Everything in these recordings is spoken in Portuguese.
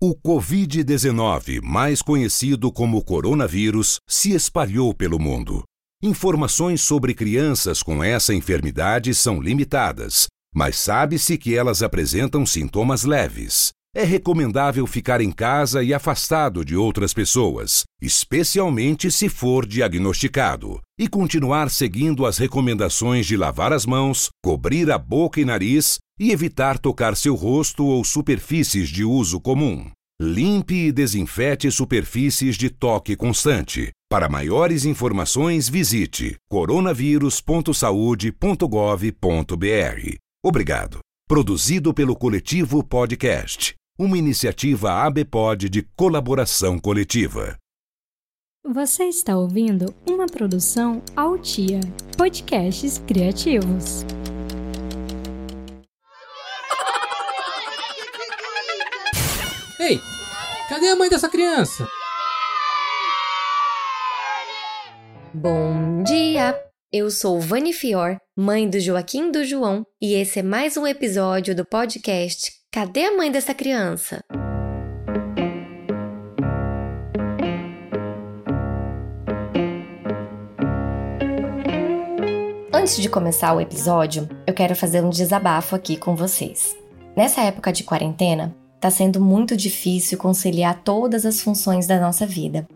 O Covid-19, mais conhecido como coronavírus, se espalhou pelo mundo. Informações sobre crianças com essa enfermidade são limitadas, mas sabe-se que elas apresentam sintomas leves. É recomendável ficar em casa e afastado de outras pessoas, especialmente se for diagnosticado, e continuar seguindo as recomendações de lavar as mãos, cobrir a boca e nariz e evitar tocar seu rosto ou superfícies de uso comum. Limpe e desinfete superfícies de toque constante. Para maiores informações, visite coronavírus.saude.gov.br. Obrigado. Produzido pelo Coletivo Podcast, uma iniciativa ABPOD de colaboração coletiva. Você está ouvindo uma produção Altia, podcasts criativos. Ei, cadê a mãe dessa criança? Bom dia! Eu sou Vani Fior, mãe do Joaquim do João, e esse é mais um episódio do podcast Cadê a mãe dessa criança? Antes de começar o episódio, eu quero fazer um desabafo aqui com vocês. Nessa época de quarentena, tá sendo muito difícil conciliar todas as funções da nossa vida: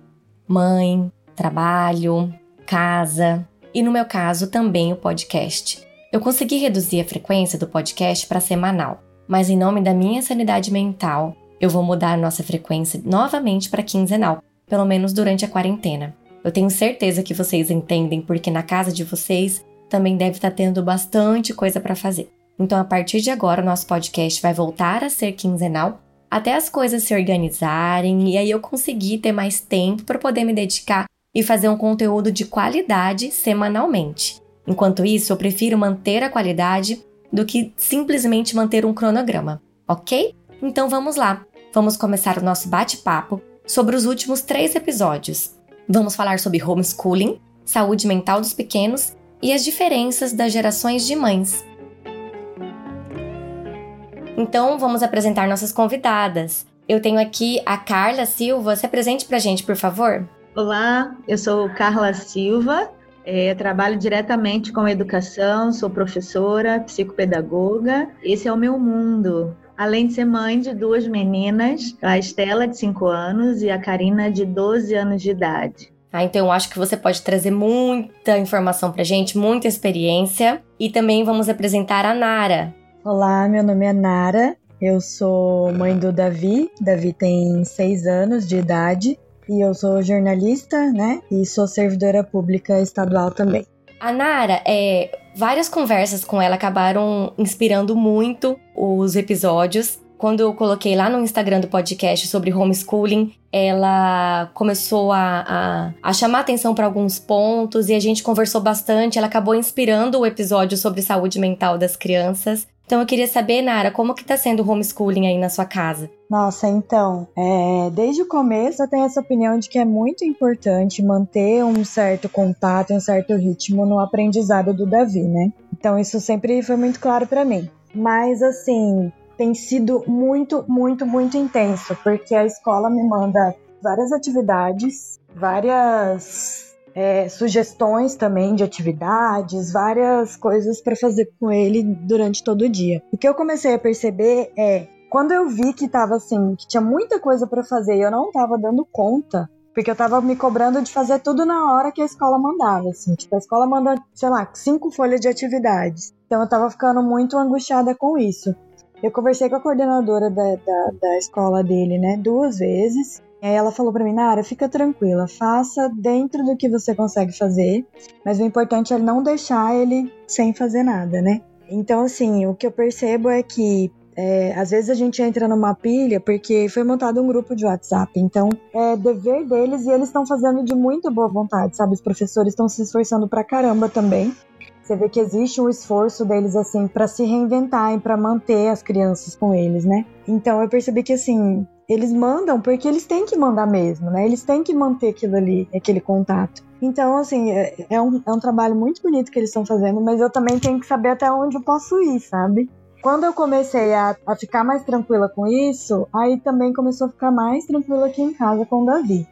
mãe, trabalho, casa e, no meu caso, também o podcast. Eu consegui reduzir a frequência do podcast para semanal, mas em nome da minha sanidade mental, eu vou mudar a nossa frequência novamente para quinzenal, pelo menos durante a quarentena. Eu tenho certeza que vocês entendem porque na casa de vocês também deve estar tá tendo bastante coisa para fazer. Então, a partir de agora, o nosso podcast vai voltar a ser quinzenal até as coisas se organizarem e aí eu conseguir ter mais tempo para poder me dedicar e fazer um conteúdo de qualidade semanalmente. Enquanto isso, eu prefiro manter a qualidade do que simplesmente manter um cronograma, ok? Então vamos lá, vamos começar o nosso bate-papo sobre os últimos três episódios. Vamos falar sobre homeschooling, saúde mental dos pequenos e as diferenças das gerações de mães. Então vamos apresentar nossas convidadas. Eu tenho aqui a Carla Silva. Se apresente para a gente, por favor. Olá, eu sou Carla Silva, é, trabalho diretamente com educação, sou professora, psicopedagoga. Esse é o meu mundo. Além de ser mãe de duas meninas, a Estela, de 5 anos, e a Karina, de 12 anos de idade. Ah, então eu acho que você pode trazer muita informação pra gente, muita experiência. E também vamos apresentar a Nara. Olá, meu nome é Nara, eu sou mãe do Davi. Davi tem 6 anos de idade e eu sou jornalista, né? E sou servidora pública estadual também. A Nara, é, várias conversas com ela acabaram inspirando muito os episódios. Quando eu coloquei lá no Instagram do podcast sobre homeschooling, ela começou a, a, a chamar atenção para alguns pontos e a gente conversou bastante. Ela acabou inspirando o episódio sobre saúde mental das crianças. Então eu queria saber, Nara, como que tá sendo o homeschooling aí na sua casa? Nossa, então, é, desde o começo eu tenho essa opinião de que é muito importante manter um certo contato, um certo ritmo no aprendizado do Davi, né? Então isso sempre foi muito claro para mim. Mas assim, tem sido muito, muito, muito intenso, porque a escola me manda várias atividades, várias é, sugestões também de atividades, várias coisas para fazer com ele durante todo o dia. O que eu comecei a perceber é quando eu vi que tava assim, que tinha muita coisa para fazer e eu não tava dando conta, porque eu tava me cobrando de fazer tudo na hora que a escola mandava, assim. Tipo, a escola manda, sei lá, cinco folhas de atividades. Então eu tava ficando muito angustiada com isso. Eu conversei com a coordenadora da, da, da escola dele, né, duas vezes. Aí ela falou para mim, Nara, fica tranquila, faça dentro do que você consegue fazer, mas o importante é não deixar ele sem fazer nada, né? Então, assim, o que eu percebo é que é, às vezes a gente entra numa pilha porque foi montado um grupo de WhatsApp. Então, é dever deles e eles estão fazendo de muita boa vontade, sabe? Os professores estão se esforçando pra caramba também. Você vê que existe um esforço deles, assim, para se reinventar e para manter as crianças com eles, né? Então eu percebi que, assim, eles mandam porque eles têm que mandar mesmo, né? Eles têm que manter aquilo ali, aquele contato. Então, assim, é, é um, é um trabalho muito bonito que eles estão fazendo, mas eu também tenho que saber até onde eu posso ir, sabe? quando eu comecei a, a ficar mais tranquila com isso, aí também começou a ficar mais tranquila aqui em casa com o Davi.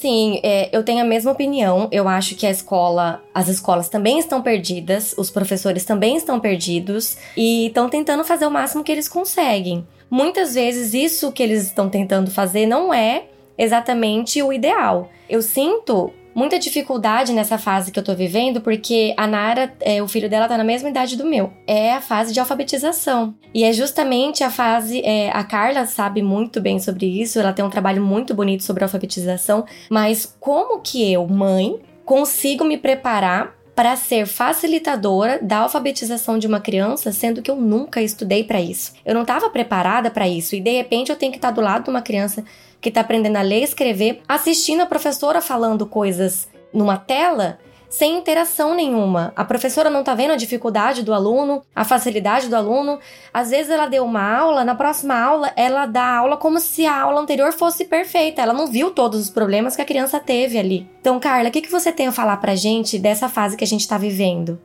Sim, é, eu tenho a mesma opinião. Eu acho que a escola, as escolas também estão perdidas, os professores também estão perdidos e estão tentando fazer o máximo que eles conseguem. Muitas vezes isso que eles estão tentando fazer não é exatamente o ideal. Eu sinto muita dificuldade nessa fase que eu tô vivendo, porque a Nara, é, o filho dela tá na mesma idade do meu. É a fase de alfabetização. E é justamente a fase. É, a Carla sabe muito bem sobre isso, ela tem um trabalho muito bonito sobre alfabetização, mas como que eu, mãe, consigo me preparar para ser facilitadora da alfabetização de uma criança, sendo que eu nunca estudei para isso. Eu não estava preparada para isso e de repente eu tenho que estar do lado de uma criança que está aprendendo a ler e escrever, assistindo a professora falando coisas numa tela sem interação nenhuma. A professora não está vendo a dificuldade do aluno, a facilidade do aluno. Às vezes ela deu uma aula, na próxima aula ela dá aula como se a aula anterior fosse perfeita. Ela não viu todos os problemas que a criança teve ali. Então, Carla, o que, que você tem a falar pra gente dessa fase que a gente está vivendo?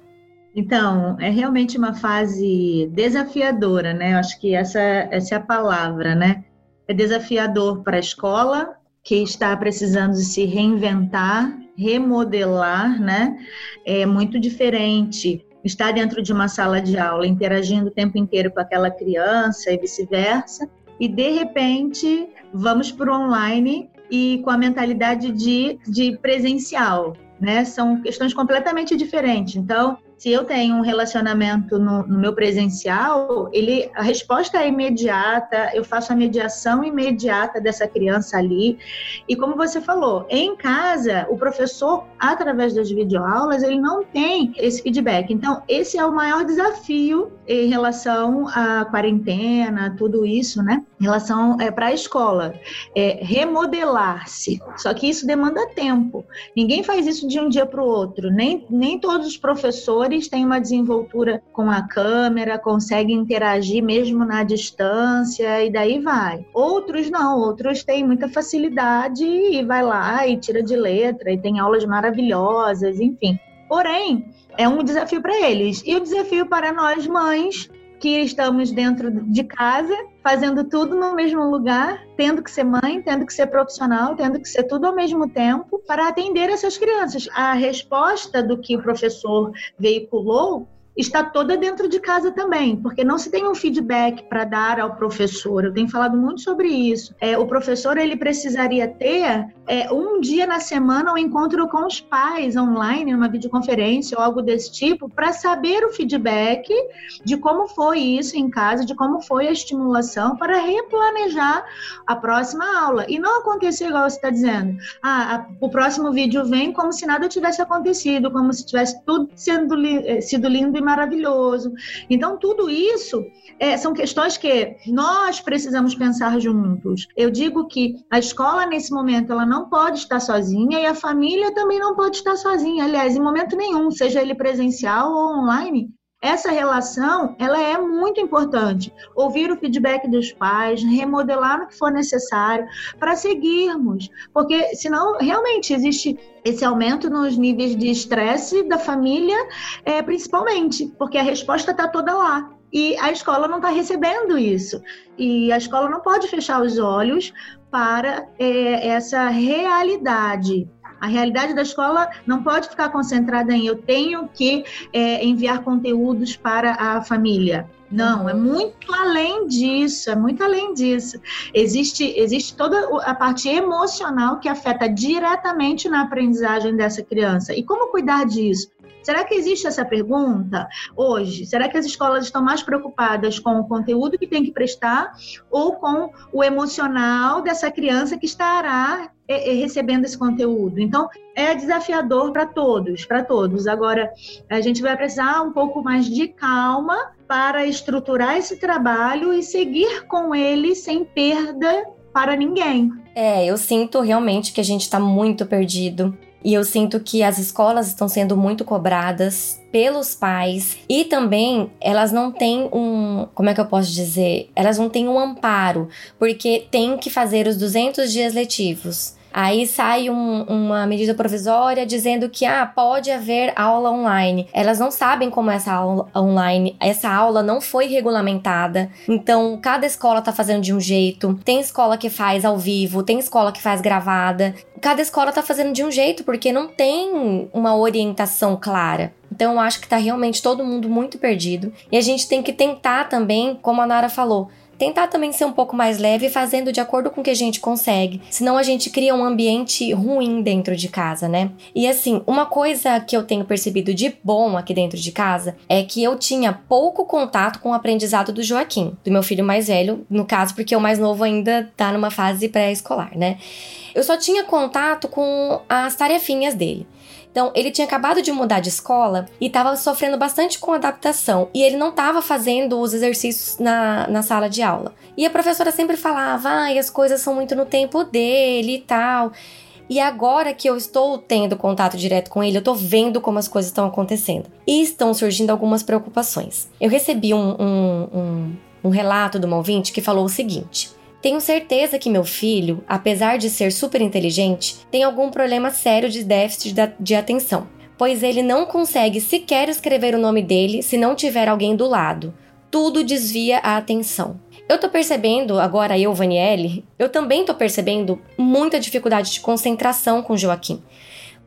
Então, é realmente uma fase desafiadora, né? Eu acho que essa, essa é a palavra, né? é desafiador para a escola, que está precisando se reinventar, remodelar, né? É muito diferente estar dentro de uma sala de aula, interagindo o tempo inteiro com aquela criança e vice-versa, e de repente vamos para o online e com a mentalidade de, de presencial, né? São questões completamente diferentes. Então, se eu tenho um relacionamento no, no, meu presencial, ele, a resposta é imediata, eu faço a mediação imediata dessa criança ali. E como você falou, em casa, o professor, através das videoaulas, ele não tem esse feedback. Então, esse é o maior desafio em relação à quarentena, tudo isso, né? Em relação é, para a escola, é remodelar-se. Só que isso demanda tempo. Ninguém faz isso de um dia para o outro. Nem, nem todos os professores atores têm uma desenvoltura com a câmera, conseguem interagir mesmo na distância e daí vai. Outros não, outros têm muita facilidade e vai lá e tira de letra e tem aulas maravilhosas, enfim. Porém, é um desafio para eles. E o desafio para nós mães que estamos dentro de casa, fazendo tudo no mesmo lugar, tendo que ser mãe, tendo que ser profissional, tendo que ser tudo ao mesmo tempo para atender essas crianças. A resposta do que o professor veiculou está toda dentro de casa também, porque não se tem um feedback para dar ao professor. Eu tenho falado muito sobre isso. É, o professor ele precisaria ter é, um dia na semana um encontro com os pais online, uma videoconferência ou algo desse tipo, para saber o feedback de como foi isso em casa, de como foi a estimulação, para replanejar a próxima aula. E não acontecer igual você está dizendo. Ah, a, o próximo vídeo vem como se nada tivesse acontecido, como se tivesse tudo sendo eh, sido lindo e maravilhoso. Então, tudo isso é, são questões que nós precisamos pensar juntos. Eu digo que a escola, nesse momento, ela não pode estar sozinha e a família também não pode estar sozinha. Aliás, em momento nenhum, seja ele presencial ou online, essa relação, ela é muito importante. Ouvir o feedback dos pais, remodelar o que for necessário para seguirmos, porque senão realmente existe esse aumento nos níveis de estresse da família, é, principalmente, porque a resposta está toda lá. E a escola não está recebendo isso. E a escola não pode fechar os olhos para é, essa realidade. A realidade da escola não pode ficar concentrada em eu tenho que é, enviar conteúdos para a família. Não, é muito além disso, é muito além disso. Existe, existe toda a parte emocional que afeta diretamente na aprendizagem dessa criança. E como cuidar disso? Será que existe essa pergunta hoje? Será que as escolas estão mais preocupadas com o conteúdo que tem que prestar ou com o emocional dessa criança que estará é, é, recebendo esse conteúdo. Então, é desafiador para todos, para todos. Agora, a gente vai precisar um pouco mais de calma para estruturar esse trabalho e seguir com ele sem perda para ninguém. É, eu sinto realmente que a gente está muito perdido. E eu sinto que as escolas estão sendo muito cobradas pelos pais e também elas não têm um, como é que eu posso dizer? Elas não têm um amparo, porque tem que fazer os 200 dias letivos. Aí sai um, uma medida provisória dizendo que ah, pode haver aula online. Elas não sabem como é essa aula online, essa aula não foi regulamentada. Então, cada escola tá fazendo de um jeito. Tem escola que faz ao vivo, tem escola que faz gravada. Cada escola tá fazendo de um jeito porque não tem uma orientação clara. Então eu acho que tá realmente todo mundo muito perdido. E a gente tem que tentar também, como a Nara falou, tentar também ser um pouco mais leve, fazendo de acordo com o que a gente consegue. Senão a gente cria um ambiente ruim dentro de casa, né? E assim, uma coisa que eu tenho percebido de bom aqui dentro de casa é que eu tinha pouco contato com o aprendizado do Joaquim, do meu filho mais velho, no caso, porque o mais novo ainda tá numa fase pré-escolar, né? Eu só tinha contato com as tarefinhas dele. Então, ele tinha acabado de mudar de escola e estava sofrendo bastante com adaptação. E ele não estava fazendo os exercícios na, na sala de aula. E a professora sempre falava: ah, as coisas são muito no tempo dele e tal. E agora que eu estou tendo contato direto com ele, eu estou vendo como as coisas estão acontecendo. E estão surgindo algumas preocupações. Eu recebi um, um, um, um relato de uma ouvinte que falou o seguinte: tenho certeza que meu filho, apesar de ser super inteligente, tem algum problema sério de déficit de atenção, pois ele não consegue sequer escrever o nome dele se não tiver alguém do lado. Tudo desvia a atenção. Eu tô percebendo, agora eu, Vanielle, eu também tô percebendo muita dificuldade de concentração com Joaquim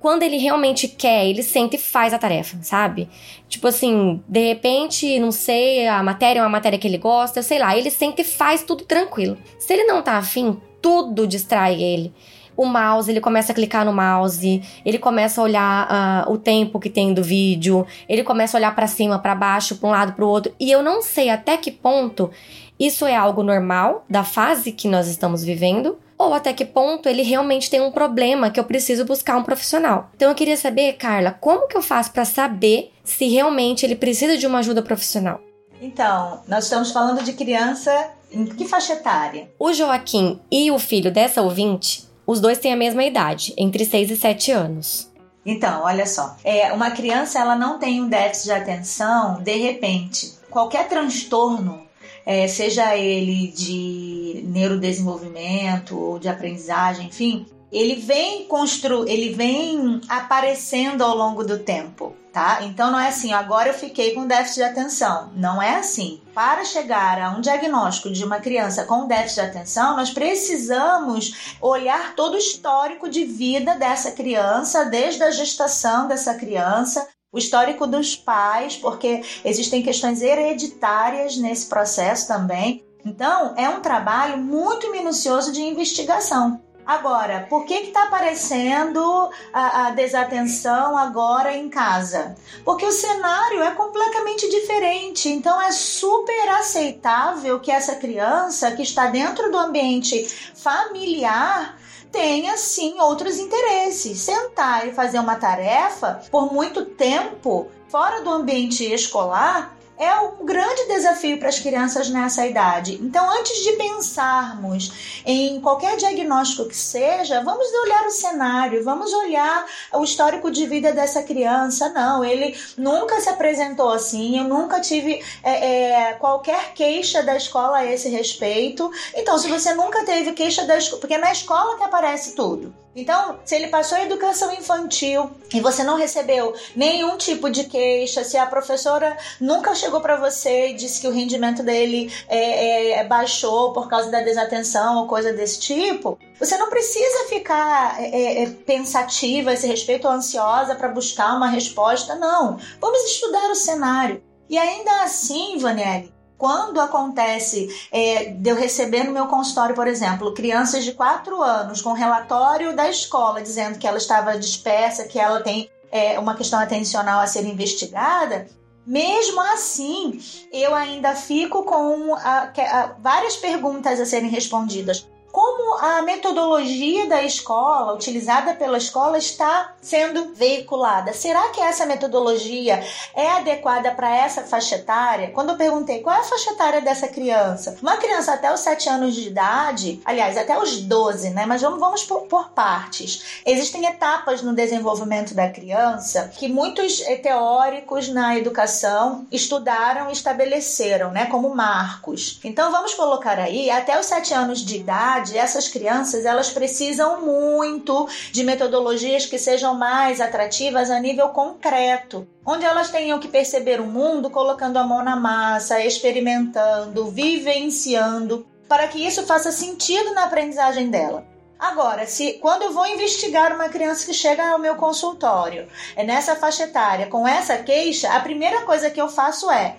quando ele realmente quer, ele sente e faz a tarefa, sabe? Tipo assim, de repente, não sei, a matéria é uma matéria que ele gosta, sei lá, ele sente e faz tudo tranquilo. Se ele não tá afim, tudo distrai ele. O mouse, ele começa a clicar no mouse, ele começa a olhar uh, o tempo que tem do vídeo, ele começa a olhar para cima, para baixo, para um lado, para o outro, e eu não sei até que ponto isso é algo normal da fase que nós estamos vivendo ou até que ponto ele realmente tem um problema que eu preciso buscar um profissional. Então eu queria saber, Carla, como que eu faço para saber se realmente ele precisa de uma ajuda profissional? Então, nós estamos falando de criança em que faixa etária? O Joaquim e o filho dessa ouvinte, os dois têm a mesma idade, entre 6 e 7 anos. Então, olha só, é, uma criança ela não tem um déficit de atenção de repente. Qualquer transtorno é, seja ele de neurodesenvolvimento ou de aprendizagem, enfim, ele vem constru ele vem aparecendo ao longo do tempo, tá? Então não é assim, agora eu fiquei com déficit de atenção. Não é assim. Para chegar a um diagnóstico de uma criança com déficit de atenção, nós precisamos olhar todo o histórico de vida dessa criança, desde a gestação dessa criança, o histórico dos pais, porque existem questões hereditárias nesse processo também. Então, é um trabalho muito minucioso de investigação. Agora, por que está aparecendo a, a, desatenção agora em casa? Porque o cenário é completamente diferente. Então, é super aceitável que essa criança que está dentro do ambiente familiar tenha sim outros interesses. Sentar e fazer uma tarefa por muito tempo fora do ambiente escolar é um grande desafio para as crianças nessa idade. Então, antes de pensarmos em qualquer diagnóstico que seja, vamos olhar o cenário, vamos olhar o histórico de vida dessa criança. Não, ele nunca se apresentou assim, eu nunca tive é, é, qualquer queixa da escola a esse respeito. Então, se você nunca teve queixa da escola, porque é na escola que aparece tudo. Então, se ele passou a educação infantil e você não recebeu nenhum tipo de queixa, se a professora nunca chegou para você e disse que o rendimento dele é, é, baixou por causa da desatenção ou coisa desse tipo, você não precisa ficar é, é pensativa a esse respeito ou ansiosa para buscar uma resposta. Não. Vamos estudar o cenário. E ainda assim, Vanelli, quando acontece é, de eu receber no meu consultório, por exemplo, crianças de 4 anos com relatório da escola dizendo que ela estava dispersa, que ela tem é, uma questão atencional a ser investigada, mesmo assim, eu ainda fico com a, a, várias perguntas a serem respondidas como a metodologia da escola, utilizada pela escola, está sendo veiculada. Será que essa metodologia é adequada para essa faixa etária? Quando eu perguntei qual é a faixa etária dessa criança, uma criança até os 7 anos de idade, aliás, até os 12, né? Mas vamos, vamos por, por partes. Existem etapas no desenvolvimento da criança que muitos teóricos na educação estudaram e estabeleceram, né? Como marcos. Então vamos colocar aí, até os 7 anos de idade, essas crianças, elas precisam muito de metodologias que sejam mais atrativas a nível concreto, onde elas tenham que perceber o mundo colocando a mão na massa, experimentando, vivenciando, para que isso faça sentido na aprendizagem dela. Agora, se quando eu vou investigar uma criança que chega ao meu consultório, é nessa faixa etária, com essa queixa, a primeira coisa que eu faço é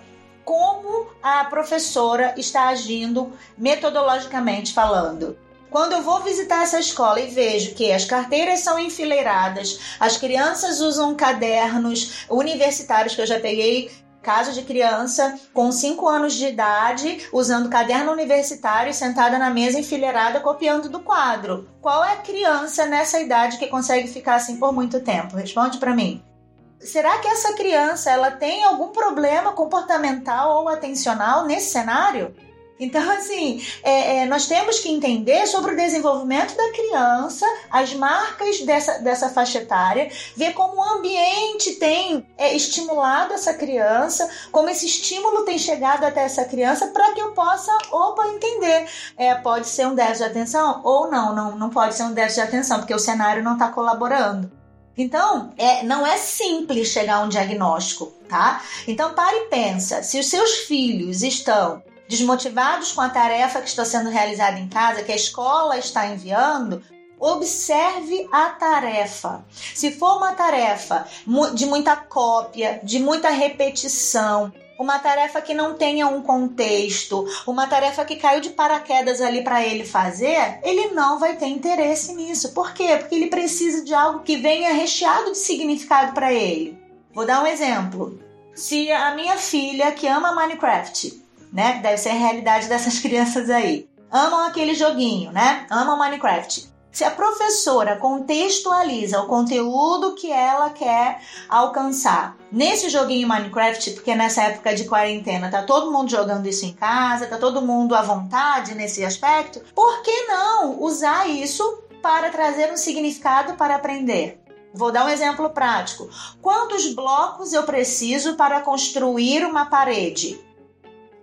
como a professora está agindo metodologicamente falando. Quando eu vou visitar essa escola e vejo que as carteiras são enfileiradas, as crianças usam cadernos universitários que eu já peguei caso de criança com 5 anos de idade, usando caderno universitário, sentada na mesa enfileirada, copiando do quadro. Qual é a criança nessa idade que consegue ficar assim por muito tempo? Responde para mim será que essa criança ela tem algum problema comportamental ou atencional nesse cenário? Então, assim, é, é, nós temos que entender sobre o desenvolvimento da criança, as marcas dessa, dessa faixa etária, ver como o ambiente tem é, estimulado essa criança, como esse estímulo tem chegado até essa criança, para que eu possa, opa, entender. É, pode ser um déficit de atenção ou não, não, não pode ser um déficit de atenção, porque o cenário não está colaborando. Então, é, não é simples chegar a um diagnóstico, tá? Então, pare e pensa. Se os seus filhos estão desmotivados com a tarefa que está sendo realizada em casa, que a escola está enviando, observe a tarefa. Se for uma tarefa de muita cópia, de muita repetição, uma tarefa que não tenha um contexto, uma tarefa que caiu de paraquedas ali para ele fazer, ele não vai ter interesse nisso. Por quê? Porque ele precisa de algo que venha recheado de significado para ele. Vou dar um exemplo. Se a minha filha que ama Minecraft, né, deve ser a realidade dessas crianças aí, amam aquele joguinho, né? Amam Minecraft. Se a professora contextualiza o conteúdo que ela quer alcançar nesse joguinho Minecraft, porque nessa época de quarentena tá todo mundo jogando isso em casa, tá todo mundo à vontade nesse aspecto, por que não usar isso para trazer um significado para aprender? Vou dar um exemplo prático. Quantos blocos eu preciso para construir uma parede?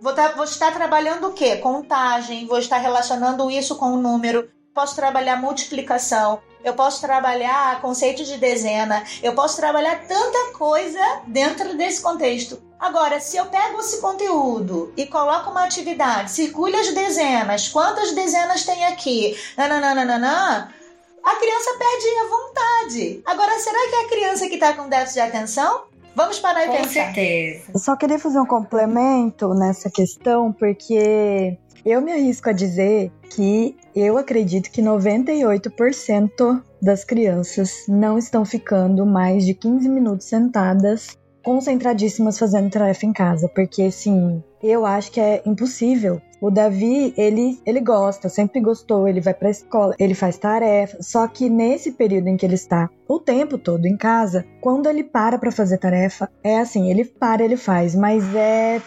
Vou, tá, vou estar trabalhando o quê? Contagem, vou estar relacionando isso com o número posso trabalhar multiplicação, eu posso trabalhar conceitos de dezena, eu posso trabalhar tanta coisa dentro desse contexto. Agora, se eu pego esse conteúdo e coloco uma atividade, circule as dezenas, quantas dezenas tem aqui, nananana, a criança perde a vontade. Agora, será que a criança que está com déficit de atenção Vamos parar e Com pensar. certeza. Eu só queria fazer um complemento nessa questão, porque eu me arrisco a dizer que eu acredito que 98% das crianças não estão ficando mais de 15 minutos sentadas concentradíssimas fazendo tarefa em casa, porque assim, eu acho que é impossível. O Davi, ele, ele gosta, sempre gostou, ele vai pra escola, ele faz tarefa, só que nesse período em que ele está o tempo todo em casa, quando ele para para fazer tarefa, é assim, ele para, ele faz, mas é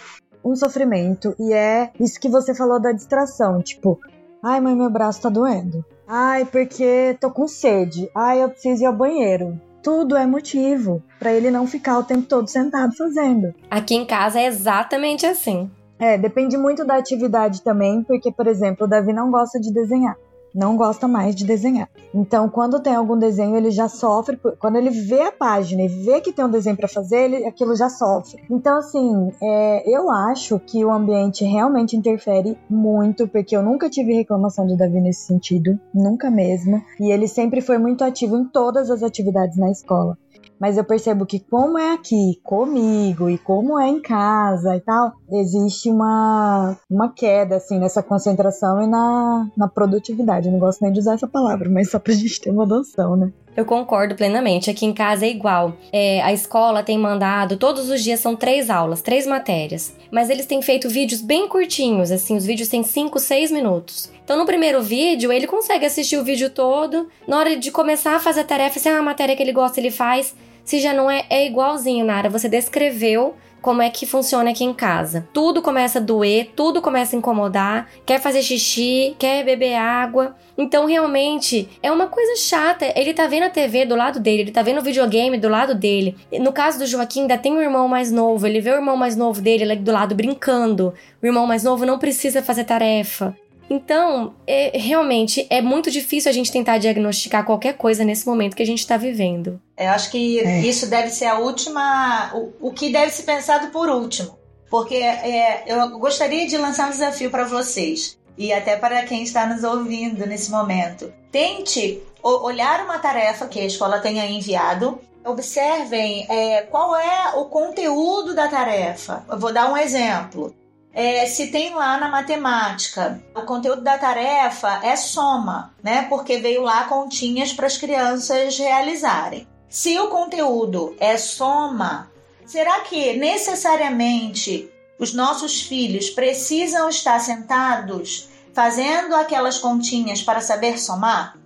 um sofrimento e é isso que você falou da distração, tipo, ai, mãe, meu braço tá doendo. Ai, porque tô com sede. Ai, eu preciso ir ao banheiro. Tudo é motivo para ele não ficar o tempo todo sentado fazendo. Aqui em casa é exatamente assim. É, depende muito da atividade também, porque, por exemplo, o Davi não gosta de desenhar não gosta mais de desenhar. Então, quando tem algum desenho, ele já sofre. Quando ele vê a página e vê que tem um desenho para fazer, ele, aquilo já sofre. Então, assim, é, eu acho que o ambiente realmente interfere muito, porque eu nunca tive reclamação do Davi nesse sentido, nunca mesmo. E ele sempre foi muito ativo em todas as atividades na escola mas eu percebo que como é aqui comigo e como é em casa e tal, existe uma, uma queda assim nessa concentração e na, na produtividade. Eu não gosto nem de usar essa palavra, mas só pra gente ter uma noção, né? Eu concordo plenamente. Aqui em casa é igual. É, a escola tem mandado, todos os dias são três aulas, três matérias. Mas eles têm feito vídeos bem curtinhos, assim, os vídeos têm 5, 6 minutos. Então, no primeiro vídeo, ele consegue assistir o vídeo todo. Na hora de começar a fazer a tarefa, se é uma matéria que ele gosta, ele faz se já não é, é igualzinho, Nara. Você descreveu como é que funciona aqui em casa. Tudo começa a doer, tudo começa a incomodar, quer fazer xixi, quer beber água. Então, realmente, é uma coisa chata. Ele tá vendo a TV do lado dele, ele tá vendo o videogame do lado dele. No caso do Joaquim, ainda tem um irmão mais novo, ele vê o irmão mais novo dele ali do lado brincando. O irmão mais novo não precisa fazer tarefa. Então, é, realmente, é muito difícil a gente tentar diagnosticar qualquer coisa nesse momento que a gente está vivendo. Eu acho que é. isso deve ser a última. O, o, que deve ser pensado por último. Porque é, eu gostaria de lançar um desafio para vocês e até para quem está nos ouvindo nesse momento. Tente olhar uma tarefa que a escola tenha enviado. Observem é, qual é o conteúdo da tarefa. Eu vou dar um exemplo. É, se tem lá na matemática, o conteúdo da tarefa é soma, né? Porque veio lá continhas para as crianças realizarem. Se o conteúdo é soma, será que necessariamente os nossos filhos precisam estar sentados fazendo aquelas continhas para saber somar?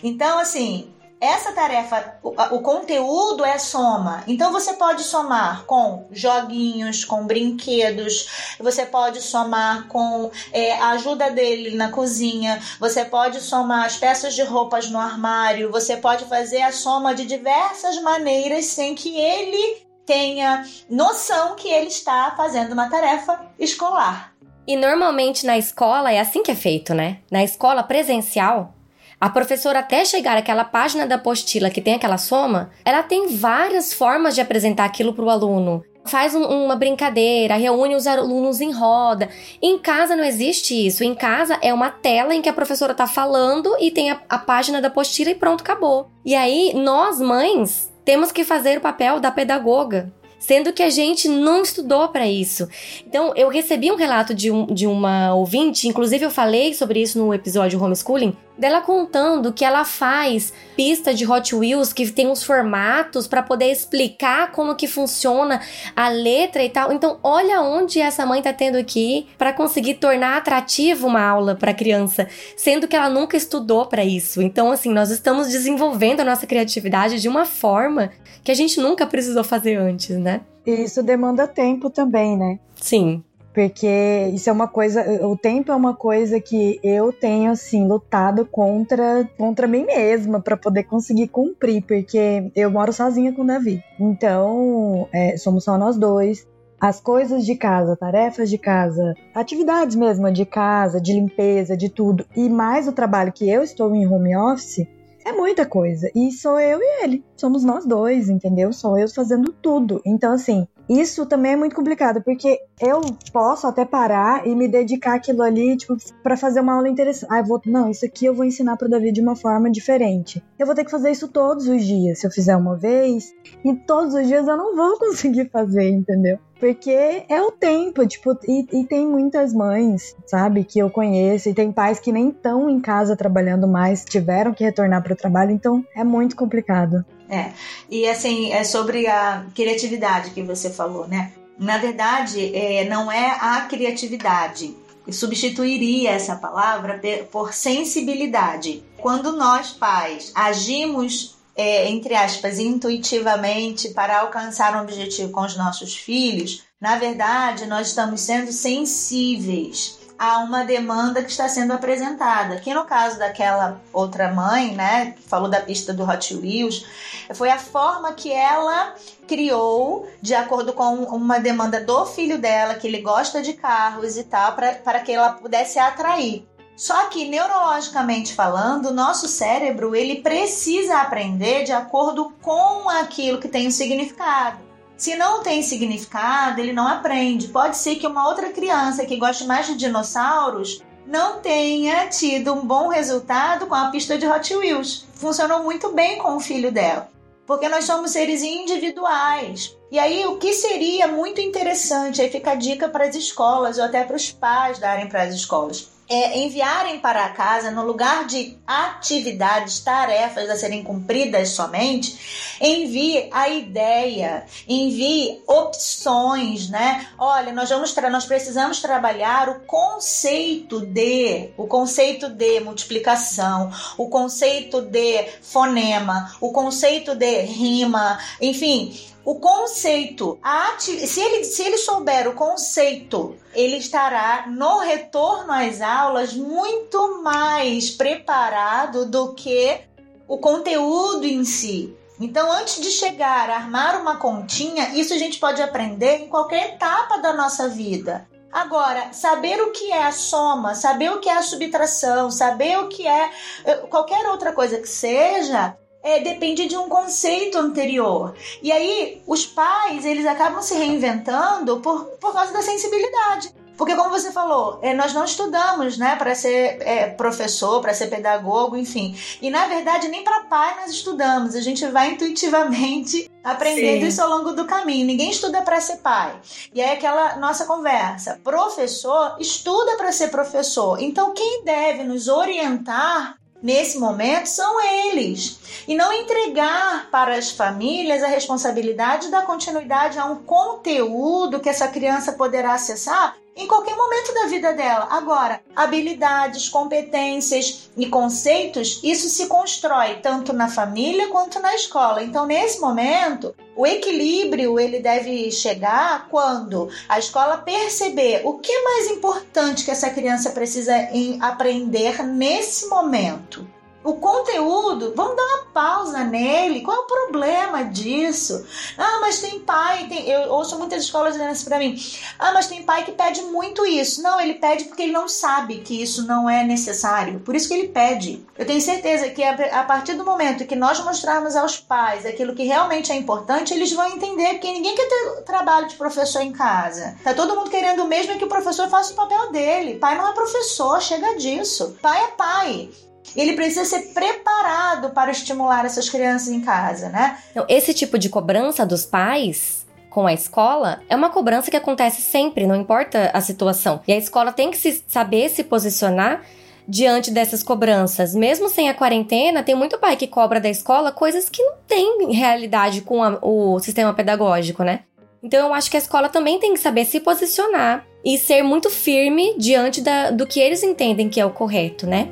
Então, assim, essa tarefa, o, o, conteúdo é soma. Então você pode somar com joguinhos, com brinquedos, você pode somar com é, a ajuda dele na cozinha, você pode somar as peças de roupas no armário, você pode fazer a soma de diversas maneiras sem que ele tenha noção que ele está fazendo uma tarefa escolar. E normalmente na escola é assim que é feito, né? Na escola presencial, a professora até chegar àquela página da apostila que tem aquela soma, ela tem várias formas de apresentar aquilo para o aluno. Faz um, uma brincadeira, reúne os alunos em roda. Em casa não existe isso. Em casa é uma tela em que a professora está falando e tem a, a página da apostila e pronto, acabou. E aí, nós, mães, temos que fazer o papel da pedagoga, sendo que a gente não estudou para isso. Então, eu recebi um relato de, um, de uma ouvinte, inclusive eu falei sobre isso no episódio Homeschooling, dela contando que ela faz pista de Hot Wheels que tem uns formatos para poder explicar como que funciona a letra e tal. Então, olha onde essa mãe tá tendo aqui para conseguir tornar atrativo uma aula para criança, sendo que ela nunca estudou para isso. Então, assim, nós estamos desenvolvendo a nossa criatividade de uma forma que a gente nunca precisou fazer antes, né? E isso demanda tempo também, né? Sim. Porque isso é uma coisa, o tempo é uma coisa que eu tenho assim lutado contra contra mim mesma para poder conseguir cumprir, porque eu moro sozinha com o Davi. Então, é, somos só nós dois. As coisas de casa, tarefas de casa, atividades mesmo de casa, de limpeza, de tudo, e mais o trabalho que eu estou em home office, é muita coisa. E sou eu e ele. Somos nós dois, entendeu? Sou eu fazendo tudo. Então, assim, isso também é muito complicado, porque eu posso até parar e me dedicar aquilo ali, tipo, para fazer uma aula interessante. Ah, vou, não, isso aqui eu vou ensinar pro Davi de uma forma diferente. Eu vou ter que fazer isso todos os dias, se eu fizer uma vez, e todos os dias eu não vou conseguir fazer, entendeu? Porque é o tempo, tipo, e, e tem muitas mães, sabe, que eu conheço, e tem pais que nem estão em casa trabalhando mais, tiveram que retornar para o trabalho, então é muito complicado. É. E assim, é sobre a criatividade que você falou, né? Na verdade, é, não é a criatividade. Eu substituiria essa palavra por sensibilidade. Quando nós, pais, agimos, é, entre aspas, intuitivamente para alcançar um objetivo com os nossos filhos, na verdade, nós estamos sendo sensíveis a uma demanda que está sendo apresentada. Que no caso daquela outra mãe, né, que falou da pista do Hot Wheels, foi a forma que ela criou de acordo com uma demanda do filho dela, que ele gosta de carros e tal, para que ela pudesse atrair. Só que neurologicamente falando, o nosso cérebro ele precisa aprender de acordo com aquilo que tem um significado. Se não tem significado, ele não aprende. Pode ser que uma outra criança que goste mais de dinossauros não tenha tido um bom resultado com a pista de Hot Wheels. Funcionou muito bem com o filho dela. Porque nós somos seres individuais. E aí, o que seria muito interessante, aí fica a dica para as escolas ou até para os pais darem para as escolas é, enviarem para casa, no lugar de atividades, tarefas a serem cumpridas somente, envie a ideia, envie opções, né? Olha, nós vamos nós precisamos trabalhar o conceito de, o conceito de multiplicação, o conceito de fonema, o conceito de rima, enfim, o conceito, se, ele, se ele souber o conceito, ele estará no retorno às aulas muito mais preparado do que o conteúdo em si. Então, antes de chegar a armar uma continha, isso a gente pode aprender em qualquer etapa da nossa vida. Agora, saber o que é a soma, saber o que é a subtração, saber o que é eh, qualquer outra coisa que seja, é, depende de um conceito anterior. E aí, os pais, eles acabam se reinventando por, por causa da sensibilidade. Porque, como você falou, é, nós não estudamos né, para ser é, professor, para ser pedagogo, enfim. E, na verdade, nem para pai nós estudamos. A gente vai intuitivamente aprendendo Sim. isso ao longo do caminho. Ninguém estuda para ser pai. E é aquela nossa conversa. Professor estuda para ser professor. Então, quem deve nos orientar nesse momento são eles. E não entregar para as famílias a responsabilidade da continuidade a um conteúdo que essa criança poderá acessar em qualquer momento da vida dela. Agora, habilidades, competências e conceitos, isso se constrói tanto na família quanto na escola. Então, nesse momento, o equilíbrio ele deve chegar quando a escola perceber o que é mais importante que essa criança precisa aprender nesse momento o conteúdo, vamos dar uma pausa nele. Qual é o problema disso? Ah, mas tem pai, tem, eu ouço muitas escolas dizendo isso para mim. Ah, mas tem pai que pede muito isso. Não, ele pede porque ele não sabe que isso não é necessário. Por isso que ele pede. Eu tenho certeza que a partir do momento que nós mostrarmos aos pais aquilo que realmente é importante, eles vão entender que ninguém quer ter trabalho de professor em casa. Tá todo mundo querendo mesmo que o professor faça o papel dele. Pai não é professor, chega disso. Pai é pai ele precisa ser preparado para estimular essas crianças em casa, né? Então, esse tipo de cobrança dos pais com a escola é uma cobrança que acontece sempre, não importa a situação. E a escola tem que se, saber se posicionar diante dessas cobranças. Mesmo sem a quarentena, tem muito pai que cobra da escola coisas que não tem realidade com a, o sistema pedagógico, né? Então eu acho que a escola também tem que saber se posicionar e ser muito firme diante da, do que eles entendem que é o correto, né?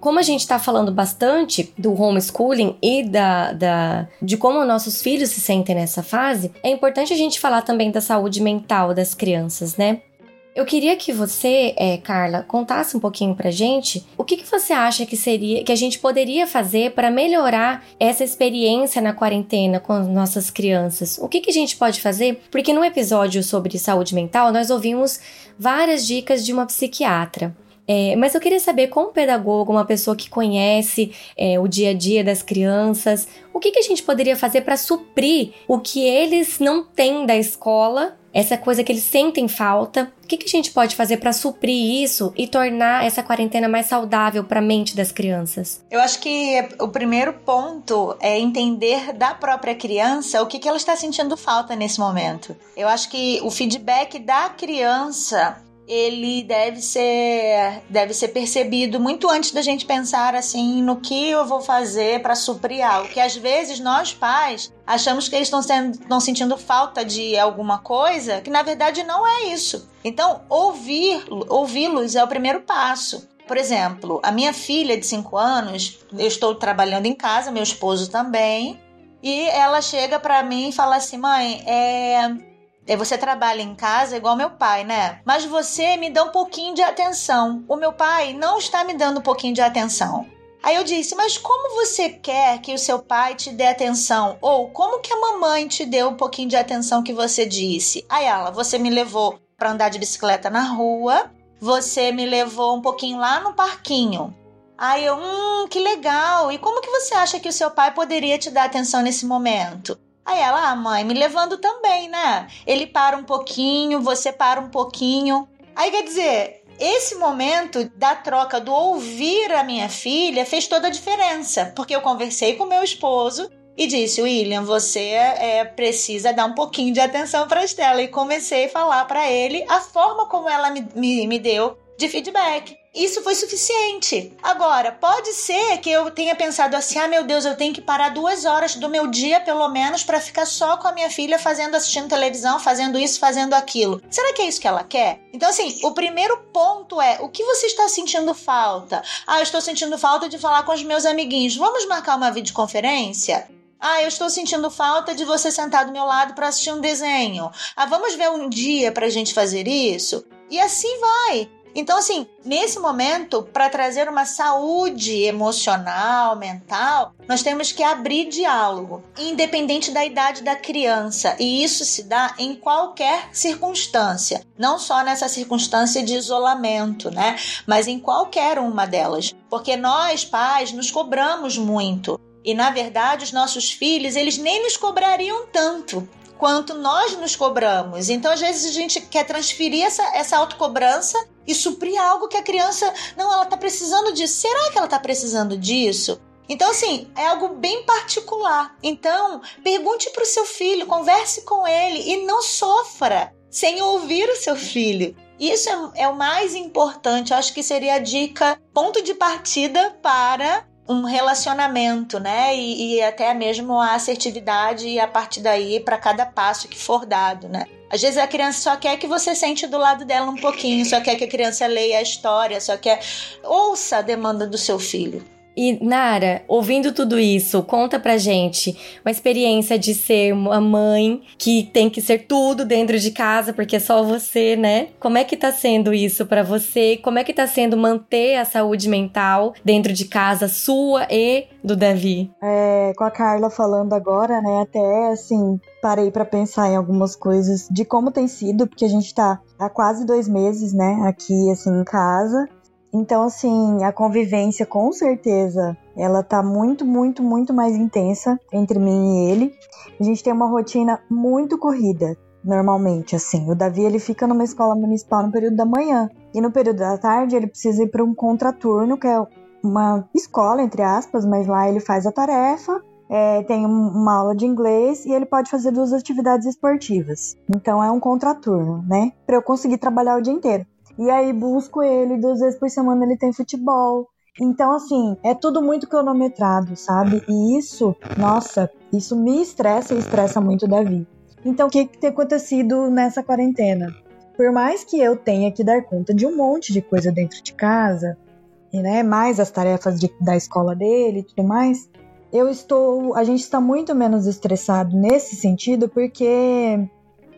Como a gente está falando bastante do homeschooling e da, da, de como nossos filhos se sentem nessa fase, é importante a gente falar também da saúde mental das crianças, né? Eu queria que você, é, Carla, contasse um pouquinho pra gente o que, que você acha que seria que a gente poderia fazer para melhorar essa experiência na quarentena com as nossas crianças. O que, que a gente pode fazer? Porque no episódio sobre saúde mental nós ouvimos várias dicas de uma psiquiatra. É, mas eu queria saber, como pedagogo, uma pessoa que conhece é, o dia a dia das crianças, o que, que a gente poderia fazer para suprir o que eles não têm da escola, essa coisa que eles sentem falta? O que, que a gente pode fazer para suprir isso e tornar essa quarentena mais saudável para a mente das crianças? Eu acho que o primeiro ponto é entender da própria criança o que, que ela está sentindo falta nesse momento. Eu acho que o feedback da criança ele deve ser deve ser percebido muito antes da gente pensar assim no que eu vou fazer para suprir algo. Que às vezes nós pais achamos que eles estão sentindo falta de alguma coisa, que na verdade não é isso. Então, ouvir ouvi-los é o primeiro passo. Por exemplo, a minha filha de 5 anos, eu estou trabalhando em casa, meu esposo também, e ela chega para mim e fala assim: "Mãe, é, você trabalha em casa igual meu pai, né? Mas você me dá um pouquinho de atenção. O meu pai não está me dando um pouquinho de atenção. Aí eu disse: Mas como você quer que o seu pai te dê atenção? Ou como que a mamãe te deu um pouquinho de atenção que você disse? Aí ela: Você me levou para andar de bicicleta na rua, você me levou um pouquinho lá no parquinho. Aí eu: Hum, que legal. E como que você acha que o seu pai poderia te dar atenção nesse momento? Aí ela, ah, mãe, me levando também, né? Ele para um pouquinho, você para um pouquinho. Aí quer dizer, esse momento da troca do ouvir a minha filha fez toda a diferença, porque eu conversei com meu esposo e disse: William, você é, precisa dar um pouquinho de atenção para a Estela. E comecei a falar para ele a forma como ela me, me, me deu de feedback. Isso foi suficiente. Agora, pode ser que eu tenha pensado assim: ah, meu Deus, eu tenho que parar duas horas do meu dia, pelo menos, para ficar só com a minha filha fazendo, assistindo televisão, fazendo isso, fazendo aquilo. Será que é isso que ela quer? Então, assim, o primeiro ponto é: o que você está sentindo falta? Ah, eu estou sentindo falta de falar com os meus amiguinhos. Vamos marcar uma videoconferência? Ah, eu estou sentindo falta de você sentar do meu lado para assistir um desenho. Ah, vamos ver um dia para a gente fazer isso? E assim vai. Então, assim, nesse momento, para trazer uma saúde emocional, mental, nós temos que abrir diálogo, independente da idade da criança. E isso se dá em qualquer circunstância, não só nessa circunstância de isolamento, né? Mas em qualquer uma delas. Porque nós, pais, nos cobramos muito. E na verdade, os nossos filhos, eles nem nos cobrariam tanto quanto nós nos cobramos. Então, às vezes, a gente quer transferir essa, essa autocobrança e suprir algo que a criança. Não, ela está precisando disso. Será que ela está precisando disso? Então, assim, é algo bem particular. Então, pergunte para o seu filho, converse com ele e não sofra sem ouvir o seu filho. Isso é, é o mais importante. Eu acho que seria a dica, ponto de partida para um relacionamento, né? E, e até mesmo a assertividade e a partir daí para cada passo que for dado, né? Às vezes a criança só quer que você sente do lado dela um pouquinho, só quer que a criança leia a história, só quer ouça a demanda do seu filho. E Nara, ouvindo tudo isso, conta pra gente uma experiência de ser uma mãe que tem que ser tudo dentro de casa, porque é só você, né? Como é que tá sendo isso para você? Como é que tá sendo manter a saúde mental dentro de casa sua e do Davi? É, com a Carla falando agora, né? Até assim, parei para pensar em algumas coisas de como tem sido, porque a gente tá há quase dois meses, né, aqui assim em casa. Então, assim, a convivência com certeza ela tá muito, muito, muito mais intensa entre mim e ele. A gente tem uma rotina muito corrida, normalmente, assim. O Davi ele fica numa escola municipal no período da manhã e no período da tarde ele precisa ir para um contraturno, que é uma escola entre aspas, mas lá ele faz a tarefa. É, tem uma aula de inglês e ele pode fazer duas atividades esportivas. Então é um contraturno, né? Para eu conseguir trabalhar o dia inteiro. E aí busco ele, duas vezes por semana ele tem futebol. Então, assim, é tudo muito cronometrado, sabe? E isso, nossa, isso me estressa e estressa muito o Davi. Então, o que, que tem acontecido nessa quarentena? Por mais que eu tenha que dar conta de um monte de coisa dentro de casa, e né, mais as tarefas de, da escola dele e tudo mais, eu estou, a gente está muito menos estressado nesse sentido porque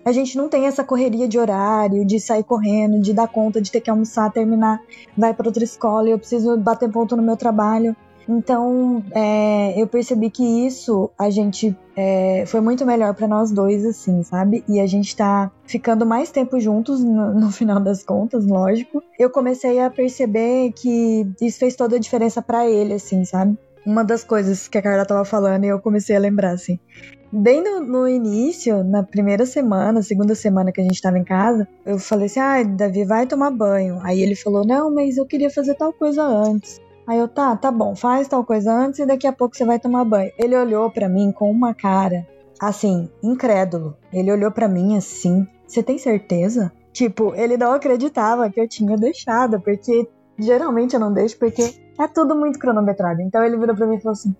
a gente não tem essa correria de horário, de sair correndo, de dar conta de ter que almoçar, terminar, vai para outra escola, eu preciso bater ponto no meu trabalho. Então, é, eu percebi que isso a gente é, foi muito melhor para nós dois, assim, sabe? E a gente tá ficando mais tempo juntos no, no final das contas, lógico. Eu comecei a perceber que isso fez toda a diferença para ele, assim, sabe? Uma das coisas que a Carla tava falando e eu comecei a lembrar, assim bem no, no, início, na primeira semana, segunda semana que a gente tava em casa, eu falei assim: ah, Davi, vai tomar banho. Aí ele falou: não, mas eu queria fazer tal coisa antes. Aí eu, tá, tá bom, faz tal coisa antes e daqui a pouco você vai tomar banho. Ele olhou para mim com uma cara, assim, incrédulo. Ele olhou para mim assim: você tem certeza? Tipo, ele não acreditava que eu tinha deixado, porque geralmente eu não deixo, porque é tudo muito cronometrado. Então ele virou pra mim e falou assim: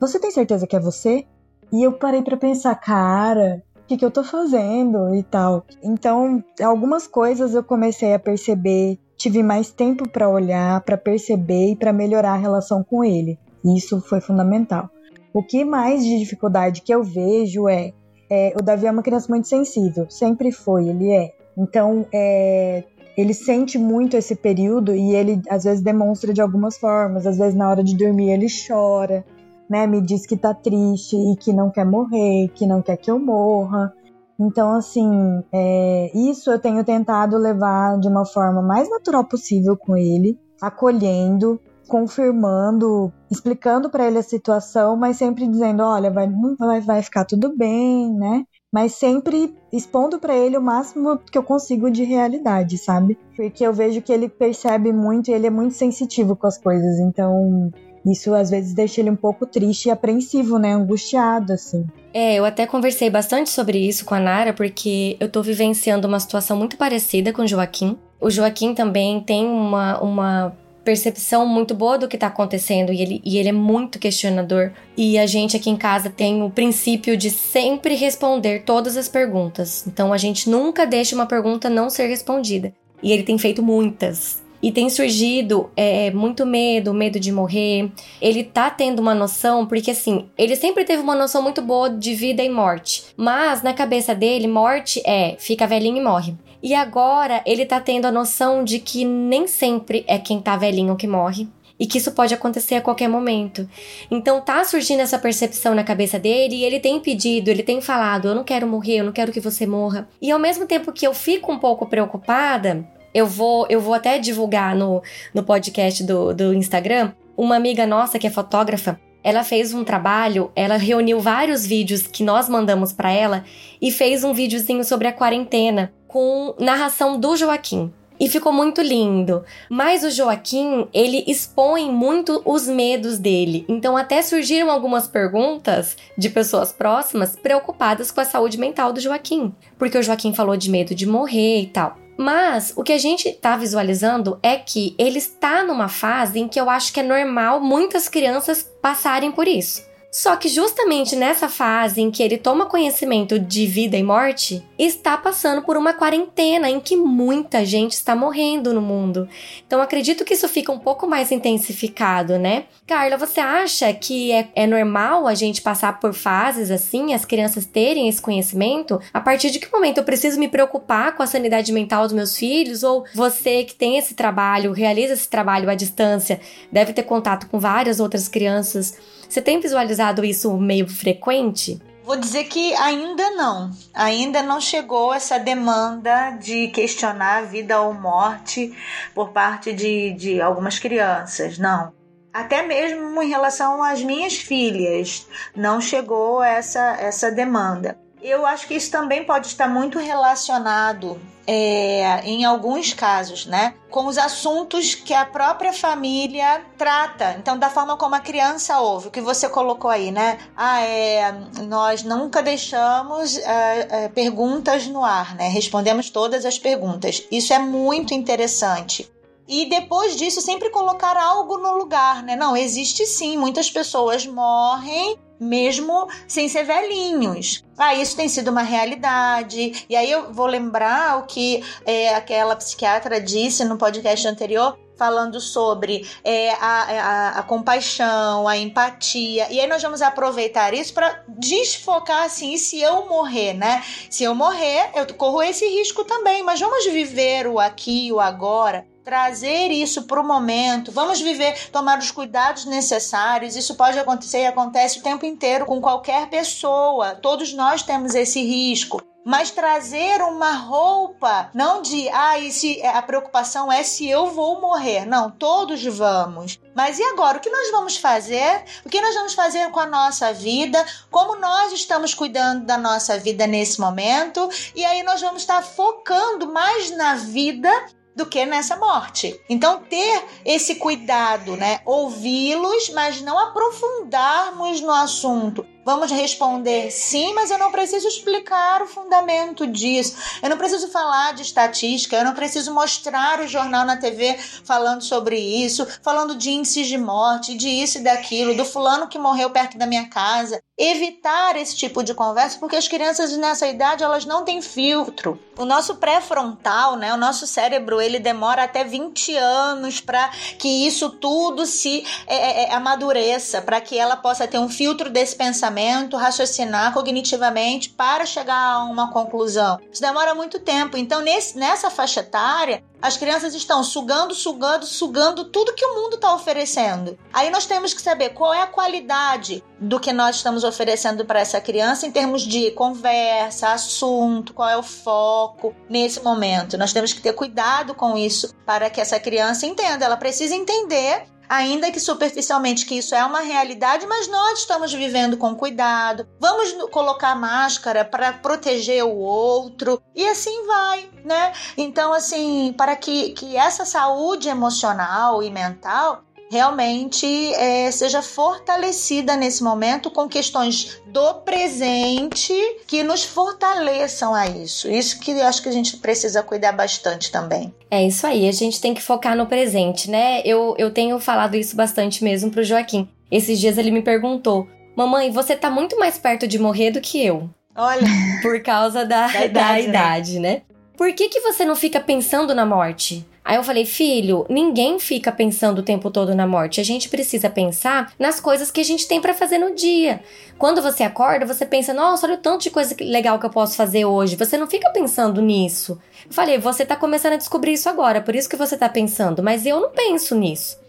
Você tem certeza que é você? E eu parei para pensar, cara, o que, que eu tô fazendo e tal. Então, algumas coisas eu comecei a perceber, tive mais tempo para olhar, para perceber e para melhorar a relação com ele. Isso foi fundamental. O que mais de dificuldade que eu vejo é, é o Davi é uma criança muito sensível, sempre foi, ele é. Então, é, ele sente muito esse período e ele às vezes demonstra de algumas formas. Às vezes na hora de dormir ele chora, né, me diz que tá triste e que não quer morrer, que não quer que eu morra. Então, assim, é, isso eu tenho tentado levar de uma forma mais natural possível com ele, acolhendo, confirmando, explicando para ele a situação, mas sempre dizendo, olha, vai, vai, vai ficar tudo bem, né? Mas sempre expondo para ele o máximo que eu consigo de realidade, sabe? Porque eu vejo que ele percebe muito e ele é muito sensitivo com as coisas. Então, isso às vezes deixa ele um pouco triste e apreensivo, né? Angustiado, assim. É, eu até conversei bastante sobre isso com a Nara, porque eu tô vivenciando uma situação muito parecida com o Joaquim. O Joaquim também tem uma, uma percepção muito boa do que tá acontecendo e ele, e ele é muito questionador. E a gente aqui em casa tem o princípio de sempre responder todas as perguntas. Então a gente nunca deixa uma pergunta não ser respondida. E ele tem feito muitas. E tem surgido é, muito medo, medo de morrer. Ele tá tendo uma noção, porque assim, ele sempre teve uma noção muito boa de vida e morte. Mas na cabeça dele, morte é fica velhinho e morre. E agora ele tá tendo a noção de que nem sempre é quem tá velhinho que morre e que isso pode acontecer a qualquer momento. Então tá surgindo essa percepção na cabeça dele e ele tem pedido, ele tem falado: eu não quero morrer, eu não quero que você morra. E ao mesmo tempo que eu fico um pouco preocupada, eu vou, eu vou até divulgar no, no podcast do, do Instagram. Uma amiga nossa que é fotógrafa, ela fez um trabalho, ela reuniu vários vídeos que nós mandamos para ela e fez um videozinho sobre a quarentena com narração do Joaquim. E ficou muito lindo. Mas o Joaquim, ele expõe muito os medos dele. Então até surgiram algumas perguntas de pessoas próximas preocupadas com a saúde mental do Joaquim, porque o Joaquim falou de medo de morrer e tal. Mas o que a gente está visualizando é que ele está numa fase em que eu acho que é normal muitas crianças passarem por isso. Só que justamente nessa fase em que ele toma conhecimento de vida e morte, está passando por uma quarentena em que muita gente está morrendo no mundo. Então acredito que isso fica um pouco mais intensificado, né? Carla, você acha que é, é normal a gente passar por fases assim, as crianças terem esse conhecimento? A partir de que momento eu preciso me preocupar com a sanidade mental dos meus filhos? Ou você que tem esse trabalho, realiza esse trabalho à distância, deve ter contato com várias outras crianças você tem visualizado isso meio frequente? Vou dizer que ainda não. Ainda não chegou essa demanda de questionar a vida ou morte por parte de, de algumas crianças. Não. Até mesmo em relação às minhas filhas, não chegou essa, essa demanda. Eu acho que isso também pode estar muito relacionado é, em alguns casos, né? Com os assuntos que a própria família trata. Então, da forma como a criança ouve, o que você colocou aí, né? Ah, é, nós nunca deixamos é, é, perguntas no ar, né? Respondemos todas as perguntas. Isso é muito interessante. E depois disso, sempre colocar algo no lugar, né? Não, existe sim, muitas pessoas morrem mesmo sem ser velhinhos. Ah, isso tem sido uma realidade. E aí eu vou lembrar o que é, aquela psiquiatra disse no podcast anterior, falando sobre é, a, a, a, compaixão, a empatia. E aí nós vamos aproveitar isso para desfocar assim, se eu morrer, né? Se eu morrer, eu corro esse risco também, mas vamos viver o aqui, o agora trazer isso para o momento, vamos viver, tomar os cuidados necessários. Isso pode acontecer e acontece o tempo inteiro com qualquer pessoa. Todos nós temos esse risco. Mas trazer uma roupa, não de, ah, se a preocupação é se eu vou morrer. Não, todos vamos. Mas e agora? O que nós vamos fazer? O que nós vamos fazer com a nossa vida? Como nós estamos cuidando da nossa vida nesse momento? E aí nós vamos estar focando mais na vida do que nessa morte. Então, ter esse cuidado, né? Ouvi-los, mas não aprofundarmos no assunto. Vamos responder sim, mas eu não preciso explicar o fundamento disso. Eu não preciso falar de estatística, eu não preciso mostrar o jornal na TV falando sobre isso, falando de índices de morte, de isso e daquilo, do fulano que morreu perto da minha casa. Evitar esse tipo de conversa, porque as crianças nessa idade elas não têm filtro. O nosso pré-frontal, né, o nosso cérebro, ele demora até 20 anos para que isso tudo se é, é, é amadureça, para que ela possa ter um filtro desse pensamento pensamento, raciocinar cognitivamente para chegar a uma conclusão. Isso demora muito tempo. Então, nesse, nessa faixa etária, as crianças estão sugando, sugando, sugando tudo que o mundo está oferecendo. Aí nós temos que saber qual é a qualidade do que nós estamos oferecendo para essa criança em termos de conversa, assunto, qual é o foco nesse momento. Nós temos que ter cuidado com isso para que essa criança entenda. Ela precisa entender ainda que superficialmente que isso é uma realidade, mas nós estamos vivendo com cuidado. Vamos colocar máscara para proteger o outro e assim vai, né? Então, assim, para que, que essa saúde emocional e mental realmente é, seja fortalecida nesse momento com questões do presente que nos fortaleçam a isso. Isso que eu acho que a gente precisa cuidar bastante também. É isso aí, a gente tem que focar no presente, né? Eu, eu tenho falado isso bastante mesmo pro Joaquim. Esses dias ele me perguntou: Mamãe, você tá muito mais perto de morrer do que eu. Olha. Por causa da, da idade, da idade né? né? por que, que você não fica pensando na morte? Aí eu falei, filho, ninguém fica pensando o tempo todo na morte. A gente precisa pensar nas coisas que a gente tem para fazer no dia. Quando você acorda, você pensa, nossa, olha o tanto de coisa legal que eu posso fazer hoje. Você não fica pensando nisso. Eu falei, você tá começando a descobrir isso agora, por isso que você tá pensando, mas eu não penso nisso.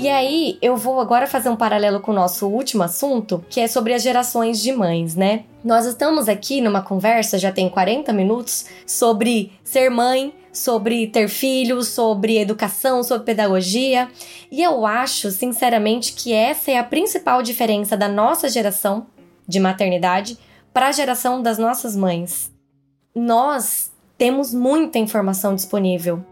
E aí, eu vou agora fazer um paralelo com o nosso último assunto, que é sobre as gerações de mães, né? Nós estamos aqui numa conversa, já tem 40 minutos, sobre ser mãe, sobre ter filhos, sobre educação, sobre pedagogia. E eu acho, sinceramente, que essa é a principal diferença da nossa geração de maternidade para a geração das nossas mães. Nós temos muita informação disponível.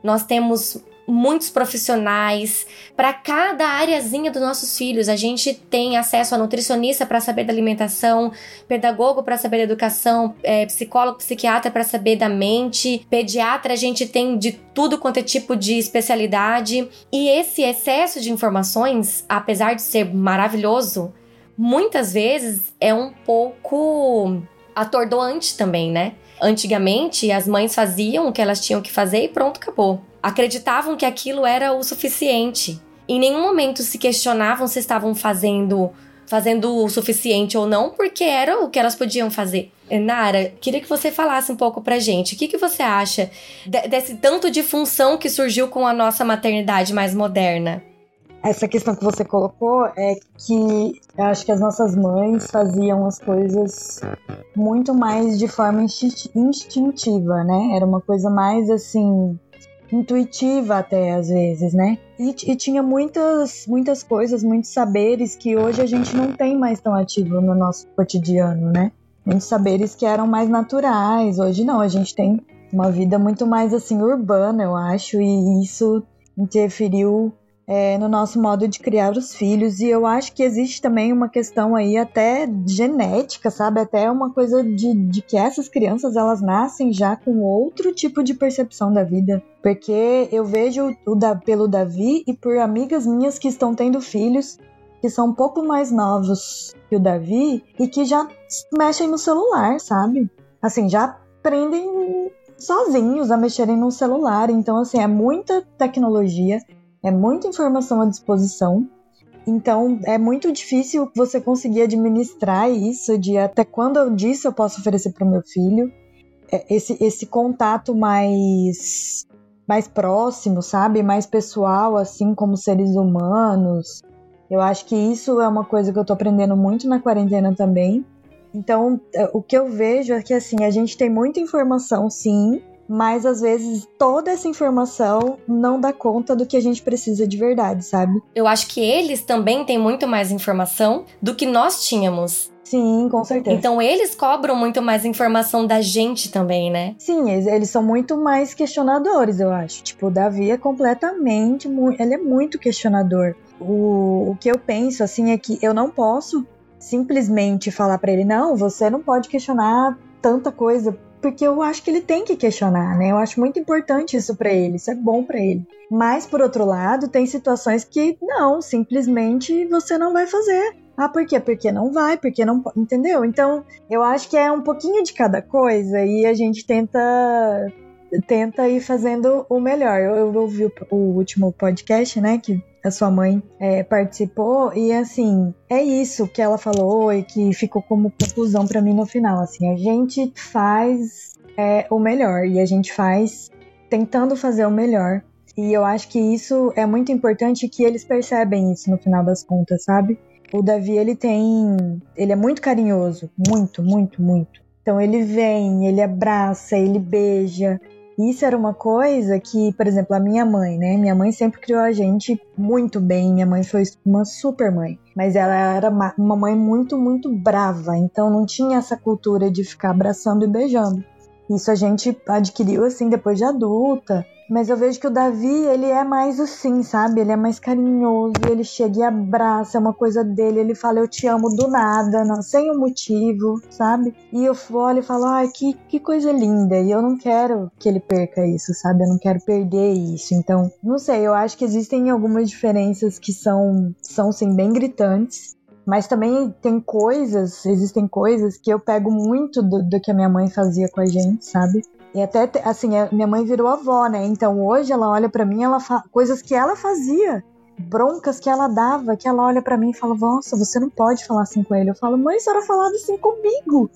Nós temos muitos profissionais para cada areazinha dos nossos filhos. A gente tem acesso a nutricionista para saber da alimentação, pedagogo para saber da educação, é, psicólogo, psiquiatra para saber da mente, pediatra a gente tem de tudo quanto é tipo de especialidade. E esse excesso de informações, apesar de ser maravilhoso, muitas vezes é um pouco atordoante também, né? Antigamente, as mães faziam o que elas tinham que fazer e pronto, acabou acreditavam que aquilo era o suficiente. Em nenhum momento se questionavam se estavam fazendo fazendo o suficiente ou não, porque era o que elas podiam fazer. Nara, queria que você falasse um pouco pra gente. O que, que você acha de, desse tanto de função que surgiu com a nossa maternidade mais moderna? Essa questão que você colocou é que eu acho que as nossas mães faziam as coisas muito mais de forma instintiva, né? Era uma coisa mais assim intuitiva até às vezes, né? E, e, tinha muitas, muitas coisas, muitos saberes que hoje a gente não tem mais tão ativo no nosso cotidiano, né? Muitos saberes que eram mais naturais. Hoje não, a gente tem uma vida muito mais assim urbana, eu acho, e isso interferiu é, no nosso modo de criar os filhos. E eu acho que existe também uma questão aí até genética, sabe? Até uma coisa de, de que essas crianças elas nascem já com outro tipo de percepção da vida. Porque eu vejo o da, pelo Davi e por amigas minhas que estão tendo filhos que são um pouco mais novos que o Davi e que já mexem no celular, sabe? Assim, já aprendem sozinhos a mexerem no celular. Então, assim, é muita tecnologia é muita informação à disposição. Então é muito difícil você conseguir administrar isso de até quando eu disse eu posso oferecer para o meu filho. É, esse, esse contato mais mais próximo, sabe? Mais pessoal, assim como seres humanos. Eu acho que isso é uma coisa que eu tô aprendendo muito na quarentena também. Então, é, o que eu vejo é que assim, a gente tem muita informação, sim, mas às vezes toda essa informação não dá conta do que a gente precisa de verdade, sabe? Eu acho que eles também têm muito mais informação do que nós tínhamos. Sim, com certeza. Então eles cobram muito mais informação da gente também, né? Sim, eles, eles são muito mais questionadores, eu acho. Tipo, o Davi é completamente. Ele é muito questionador. O, o que eu penso, assim, é que eu não posso simplesmente falar para ele: não, você não pode questionar tanta coisa porque eu acho que ele tem que questionar, né? Eu acho muito importante isso para ele, isso é bom para ele. Mas por outro lado, tem situações que não, simplesmente você não vai fazer. Ah, por quê? Porque não vai, porque não, entendeu? Então, eu acho que é um pouquinho de cada coisa e a gente tenta tenta ir fazendo o melhor. Eu, eu ouvi o, o último podcast, né, que a sua mãe é, participou e assim é isso que ela falou e que ficou como conclusão para mim no final. Assim, a gente faz é, o melhor e a gente faz tentando fazer o melhor. E eu acho que isso é muito importante que eles percebem isso no final das contas, sabe? O Davi, ele tem. Ele é muito carinhoso. Muito, muito, muito. Então ele vem, ele abraça, ele beija, isso era uma coisa que, por exemplo, a minha mãe, né? Minha mãe sempre criou a gente muito bem. Minha mãe foi uma super mãe. Mas ela era uma mãe muito, muito brava. Então não tinha essa cultura de ficar abraçando e beijando. Isso a gente adquiriu assim depois de adulta. Mas eu vejo que o Davi, ele é mais assim, sabe? Ele é mais carinhoso, ele chega e abraça, é uma coisa dele, ele fala eu te amo do nada, não, sem um motivo, sabe? E eu olho e falo, ai, que, que coisa linda. E eu não quero que ele perca isso, sabe? Eu não quero perder isso. Então, não sei, eu acho que existem algumas diferenças que são, são sim, bem gritantes. Mas também tem coisas, existem coisas que eu pego muito do, do que a minha mãe fazia com a gente, sabe? E até, assim, minha mãe virou avó, né? Então hoje ela olha para mim, ela coisas que ela fazia, broncas que ela dava, que ela olha para mim e fala: Nossa, você não pode falar assim com ele. Eu falo: Mãe, a senhora falava assim comigo.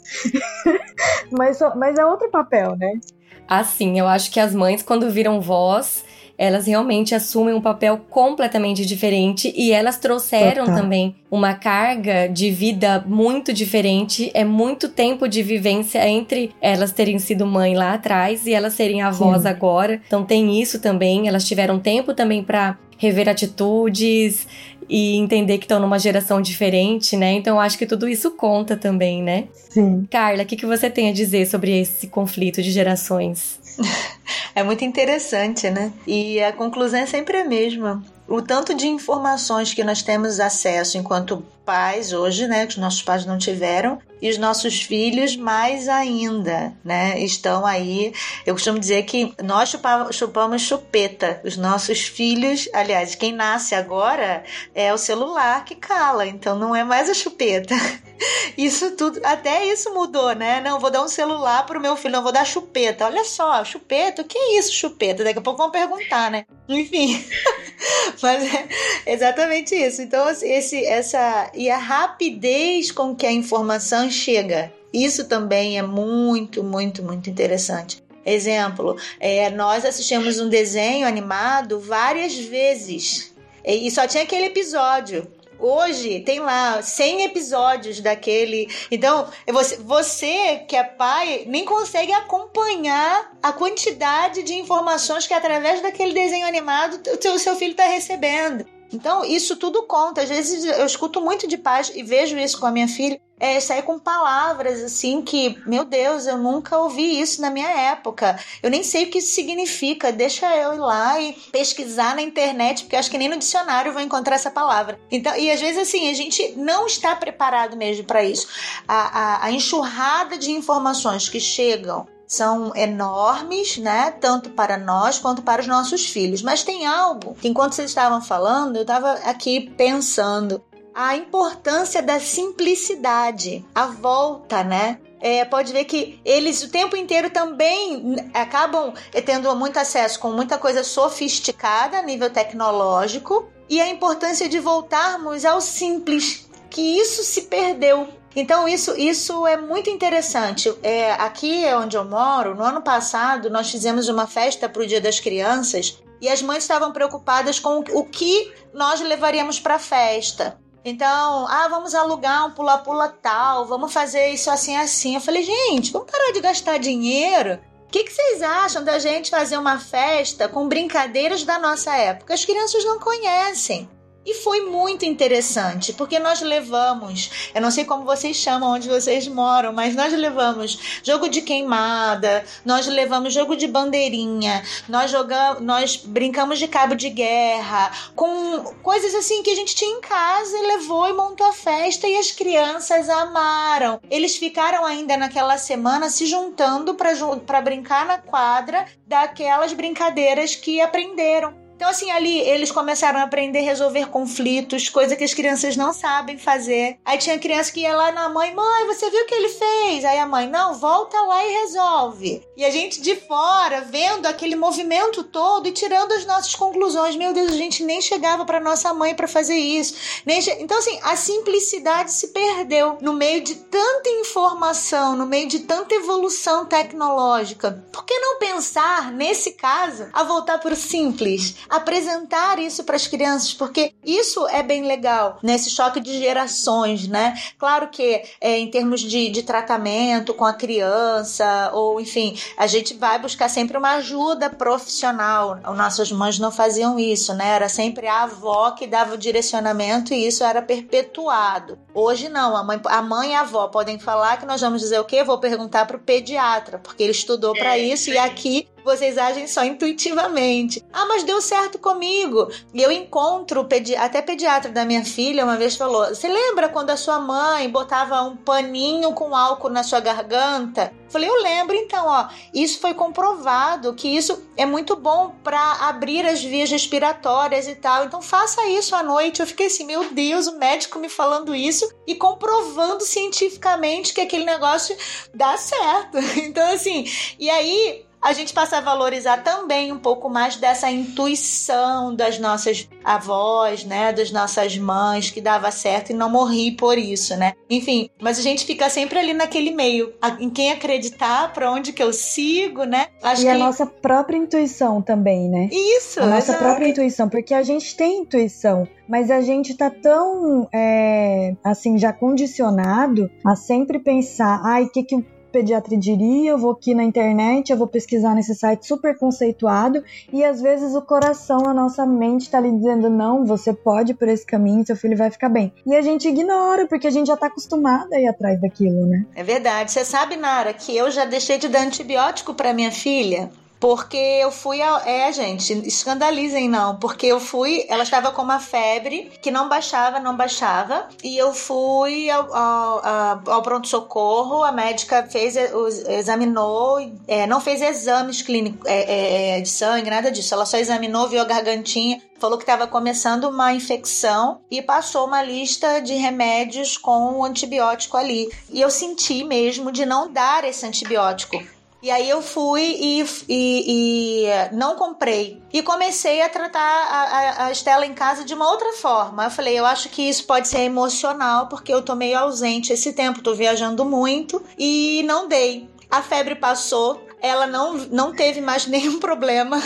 mas, mas é outro papel, né? Assim, eu acho que as mães, quando viram voz, elas realmente assumem um papel completamente diferente e elas trouxeram Total. também uma carga de vida muito diferente. É muito tempo de vivência entre elas terem sido mãe lá atrás e elas serem avós Sim. agora. Então tem isso também. Elas tiveram tempo também para rever atitudes e entender que estão numa geração diferente, né? Então acho que tudo isso conta também, né? Sim. Carla, o que, que você tem a dizer sobre esse conflito de gerações? É muito interessante, né? E a conclusão é sempre a mesma. O tanto de informações que nós temos acesso enquanto pais hoje, né, que os nossos pais não tiveram, e os nossos filhos mais ainda, né, estão aí. Eu costumo dizer que nós chupamos, chupeta, os nossos filhos, aliás, quem nasce agora é o celular que cala, então não é mais a chupeta. Isso tudo, até isso mudou, né? Não, vou dar um celular pro meu filho, não vou dar chupeta. Olha só, chupeta, o que é isso, chupeta? Daqui a pouco vão perguntar, né? Enfim, mas é exatamente isso. Então, esse, essa e a rapidez com que a informação chega. Isso também é muito, muito, muito interessante. Exemplo, é, nós assistimos um desenho animado várias vezes e só tinha aquele episódio. Hoje tem lá 100 episódios daquele. Então, você, você que é pai nem consegue acompanhar a quantidade de informações que através daquele desenho animado o seu, seu filho está recebendo. Então, isso tudo conta. Às vezes eu escuto muito de pais e vejo isso com a minha filha. É, sair com palavras assim que, meu Deus, eu nunca ouvi isso na minha época. Eu nem sei o que isso significa. Deixa eu ir lá e pesquisar na internet, porque acho que nem no dicionário vou encontrar essa palavra. Então, e às vezes assim, a gente não está preparado mesmo para isso. A, a, a enxurrada de informações que chegam são enormes, né? Tanto para nós quanto para os nossos filhos. Mas tem algo que, enquanto vocês estavam falando, eu estava aqui pensando a importância da simplicidade, a volta, né? É, pode ver que eles o tempo inteiro também acabam tendo muito acesso com muita coisa sofisticada a nível tecnológico e a importância de voltarmos ao simples, que isso se perdeu então isso, isso é muito interessante. É, aqui é onde eu moro, no ano passado nós fizemos uma festa para o Dia das Crianças e as mães estavam preocupadas com o que nós levaríamos para a festa. Então, ah, vamos alugar um pula-pula tal, vamos fazer isso assim assim. Eu falei, gente, vamos parar de gastar dinheiro. O que, que vocês acham da gente fazer uma festa com brincadeiras da nossa época? As crianças não conhecem. E foi muito interessante, porque nós levamos, eu não sei como vocês chamam onde vocês moram, mas nós levamos jogo de queimada, nós levamos jogo de bandeirinha, nós jogamos, nós brincamos de cabo de guerra, com coisas assim que a gente tinha em casa e levou e montou a festa e as crianças amaram. Eles ficaram ainda naquela semana se juntando para brincar na quadra daquelas brincadeiras que aprenderam. Então, assim, ali eles começaram a aprender a resolver conflitos, coisa que as crianças não sabem fazer. Aí tinha criança que ia lá na mãe, mãe, você viu o que ele fez? Aí a mãe, não, volta lá e resolve. E a gente de fora, vendo aquele movimento todo e tirando as nossas conclusões. Meu Deus, a gente nem chegava para nossa mãe para fazer isso. Che... Então, assim, a simplicidade se perdeu no meio de tanta informação, no meio de tanta evolução tecnológica. Por que não pensar, nesse caso, a voltar para o simples? Apresentar isso para as crianças, porque isso é bem legal nesse choque de gerações, né? Claro que é, em termos de, de tratamento com a criança, ou enfim, a gente vai buscar sempre uma ajuda profissional. Nossas mães não faziam isso, né? Era sempre a avó que dava o direcionamento e isso era perpetuado. Hoje não, a mãe, a mãe e a avó podem falar que nós vamos dizer o quê? Vou perguntar para o pediatra, porque ele estudou para é, isso e aqui vocês agem só intuitivamente. Ah, mas deu certo comigo. E eu encontro, pedi até pediatra da minha filha uma vez falou: Você lembra quando a sua mãe botava um paninho com álcool na sua garganta? Falei, eu lembro, então, ó, isso foi comprovado que isso é muito bom para abrir as vias respiratórias e tal. Então faça isso à noite. Eu fiquei assim, meu Deus, o médico me falando isso e comprovando cientificamente que aquele negócio dá certo. Então, assim, e aí a gente passa a valorizar também um pouco mais dessa intuição das nossas avós, né, das nossas mães que dava certo e não morri por isso, né? Enfim, mas a gente fica sempre ali naquele meio, em quem acreditar, para onde que eu sigo, né? Acho e que... a nossa própria intuição também, né? Isso. A nossa exato. própria intuição, porque a gente tem intuição, mas a gente tá tão, é, assim, já condicionado a sempre pensar, ai, o que que pediatra diria, eu vou aqui na internet, eu vou pesquisar nesse site super conceituado e às vezes o coração, a nossa mente está ali dizendo não, você pode ir por esse caminho, seu filho vai ficar bem. E a gente ignora porque a gente já está acostumada a ir atrás daquilo, né? É verdade. Você sabe, Nara, que eu já deixei de dar antibiótico para minha filha porque eu fui. É, gente, escandalizem não. Porque eu fui. Ela estava com uma febre que não baixava, não baixava. E eu fui ao, ao, ao pronto-socorro. A médica fez, examinou, é, não fez exames clínicos é, é, é, de sangue, nada disso. Ela só examinou, viu a gargantinha falou que estava começando uma infecção e passou uma lista de remédios com o antibiótico ali. E eu senti mesmo de não dar esse antibiótico. E aí eu fui e, e, e, não comprei. E comecei a tratar a, a, Estela em casa de uma outra forma. Eu falei, eu acho que isso pode ser emocional, porque eu tô meio ausente esse tempo, tô viajando muito e não dei. A febre passou, ela não, não teve mais nenhum problema.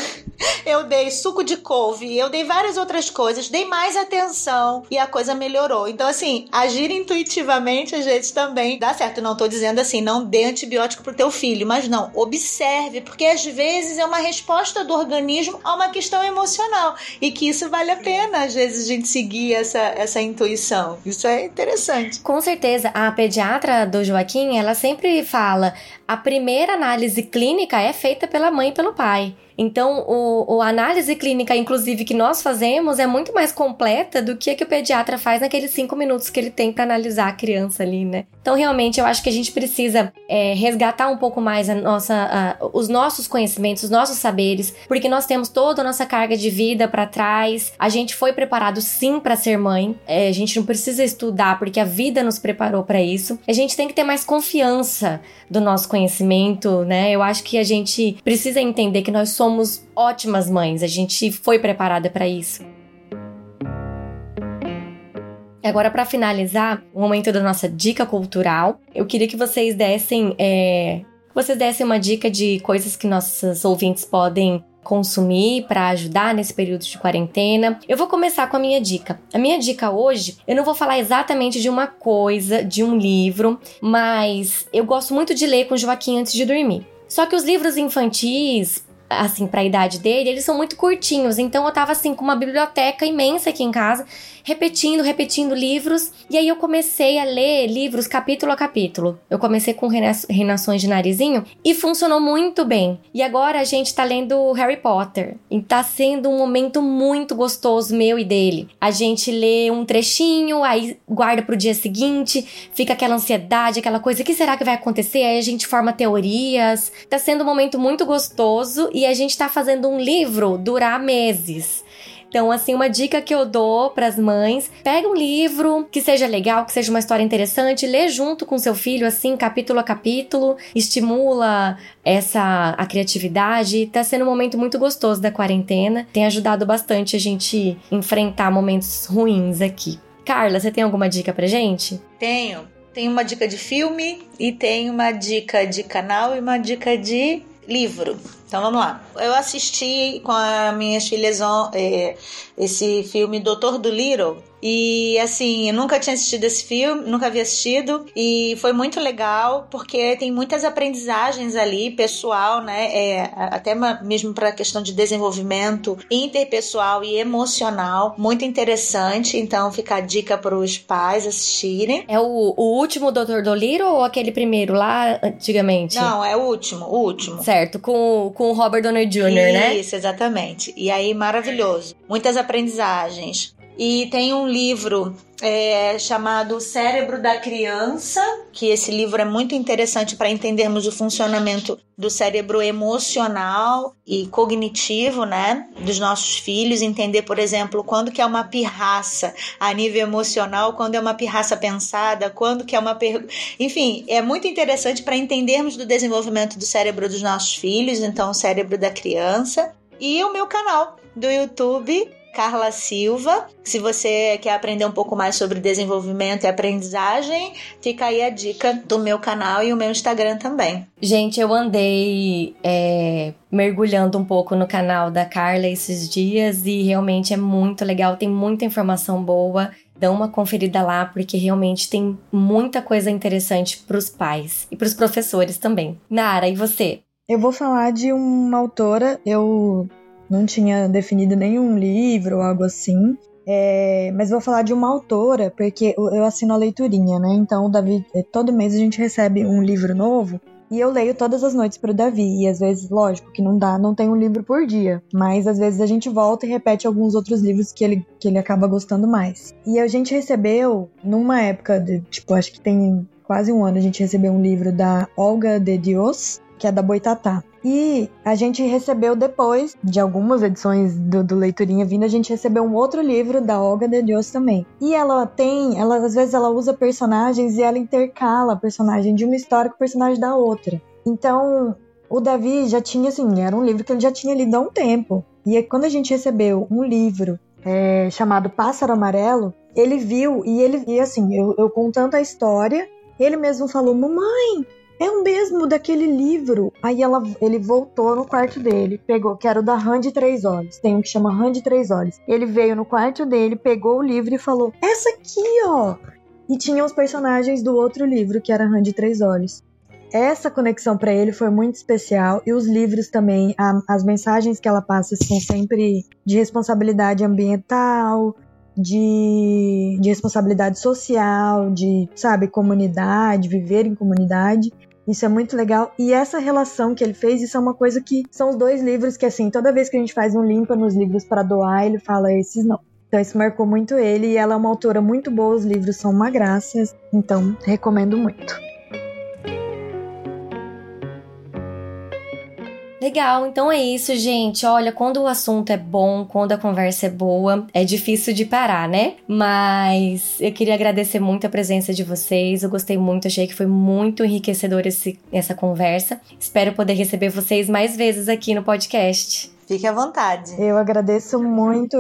Eu dei suco de couve, eu dei várias outras coisas, dei mais atenção e a coisa melhorou. Então, assim, agir intuitivamente às vezes também dá certo. Não tô dizendo assim, não dê antibiótico pro teu filho, mas não, observe, porque às vezes é uma resposta do organismo a uma questão emocional e que isso vale a pena, às vezes, a gente seguir essa, essa intuição. Isso é interessante. Com certeza, a pediatra do Joaquim, ela sempre fala: a primeira análise clínica é feita pela mãe e pelo pai. Então, o, o, análise clínica, inclusive, que nós fazemos é muito mais completa do que a que o pediatra faz naqueles cinco minutos que ele tem para analisar a criança ali, né? Então, realmente, eu acho que a gente precisa é, resgatar um pouco mais a nossa, a, os nossos conhecimentos, os nossos saberes, porque nós temos toda a nossa carga de vida para trás. A gente foi preparado sim para ser mãe. É, a gente não precisa estudar porque a vida nos preparou para isso. A gente tem que ter mais confiança do nosso conhecimento, né? Eu acho que a gente precisa entender que nós somos somos ótimas mães, a gente foi preparada para isso. Agora, para finalizar o momento da nossa dica cultural, eu queria que vocês dessem, é, vocês dessem uma dica de coisas que nossos ouvintes podem consumir para ajudar nesse período de quarentena. Eu vou começar com a minha dica. A minha dica hoje, eu não vou falar exatamente de uma coisa, de um livro, mas eu gosto muito de ler com Joaquim antes de dormir. Só que os livros infantis, assim, para a idade dele, eles são muito curtinhos. Então eu tava assim com uma biblioteca imensa aqui em casa repetindo, repetindo livros. E aí eu comecei a ler livros capítulo a capítulo. Eu comecei com Reinações de Narizinho e funcionou muito bem. E agora a gente tá lendo Harry Potter. E tá sendo um momento muito gostoso meu e dele. A gente lê um trechinho, aí guarda pro dia seguinte, fica aquela ansiedade, aquela coisa, o que será que vai acontecer? Aí a gente forma teorias. Tá sendo um momento muito gostoso e a gente tá fazendo um livro durar meses. Então, assim, uma dica que eu dou para as mães: pega um livro que seja legal, que seja uma história interessante, lê junto com seu filho, assim, capítulo a capítulo, estimula essa a criatividade. Tá sendo um momento muito gostoso da quarentena, tem ajudado bastante a gente enfrentar momentos ruins aqui. Carla, você tem alguma dica pra gente? Tenho. Tem uma dica de filme e tem uma dica de canal e uma dica de livro. Então vamos lá. Eu assisti com as minhas filhas é, esse filme Doutor do Little E assim, eu nunca tinha assistido esse filme, nunca havia assistido. E foi muito legal, porque tem muitas aprendizagens ali, pessoal, né? É, até mesmo para a questão de desenvolvimento interpessoal e emocional. Muito interessante. Então fica a dica para os pais assistirem. É o, o último Dr. Dolittle ou aquele primeiro lá antigamente? Não, é o último, o último. Certo, com, com o Robert Downey Jr., Isso, né? Isso, exatamente. E aí, maravilhoso. Muitas aprendizagens. E tem um livro é, chamado Cérebro da Criança, que esse livro é muito interessante para entendermos o funcionamento do cérebro emocional e cognitivo, né, dos nossos filhos, entender, por exemplo, quando que é uma pirraça a nível emocional, quando é uma pirraça pensada, quando que é uma per... enfim, é muito interessante para entendermos do desenvolvimento do cérebro dos nossos filhos, então o cérebro da criança. E o meu canal do YouTube Carla Silva. Se você quer aprender um pouco mais sobre desenvolvimento e aprendizagem, fica aí a dica do meu canal e o meu Instagram também. Gente, eu andei é, mergulhando um pouco no canal da Carla esses dias e realmente é muito legal, tem muita informação boa. Dá uma conferida lá, porque realmente tem muita coisa interessante para os pais e para os professores também. Nara, e você? Eu vou falar de uma autora, eu não tinha definido nenhum livro ou algo assim. É, mas vou falar de uma autora, porque eu assino a leiturinha, né? Então, Davi, é, todo mês a gente recebe um livro novo e eu leio todas as noites para o Davi. E às vezes, lógico que não dá, não tem um livro por dia, mas às vezes a gente volta e repete alguns outros livros que ele, que ele acaba gostando mais. E a gente recebeu, numa época, de, tipo, acho que tem quase um ano, a gente recebeu um livro da Olga de Dios, que é da Boitatá. E a gente recebeu depois de algumas edições do, do Leiturinha Vindo, a gente recebeu um outro livro da Olga de Deus também. E ela tem, ela às vezes ela usa personagens e ela intercala personagem de uma história com o personagem da outra. Então, o Davi já tinha assim, era um livro que ele já tinha lido há um tempo. E quando a gente recebeu um livro é, chamado Pássaro Amarelo, ele viu e ele e assim, eu, eu contando a história, ele mesmo falou: "Mamãe, é o mesmo daquele livro. Aí ela, ele voltou no quarto dele, pegou, que era o da Rã de Três Olhos. Tem um que chama Rã de Três Olhos. Ele veio no quarto dele, pegou o livro e falou: Essa aqui, ó! E tinha os personagens do outro livro, que era Rã de Três Olhos. Essa conexão para ele foi muito especial e os livros também, a, as mensagens que ela passa são sempre de responsabilidade ambiental, de, de responsabilidade social, de, sabe, comunidade, viver em comunidade. Isso é muito legal. E essa relação que ele fez, isso é uma coisa que são os dois livros que, assim, toda vez que a gente faz um limpa nos livros para doar, ele fala esses não. Então isso marcou muito ele e ela é uma autora muito boa, os livros são uma graça, então recomendo muito. Legal, então é isso, gente. Olha, quando o assunto é bom, quando a conversa é boa, é difícil de parar, né? Mas eu queria agradecer muito a presença de vocês. Eu gostei muito, achei que foi muito enriquecedor esse, essa conversa. Espero poder receber vocês mais vezes aqui no podcast. Fique à vontade. Eu agradeço muito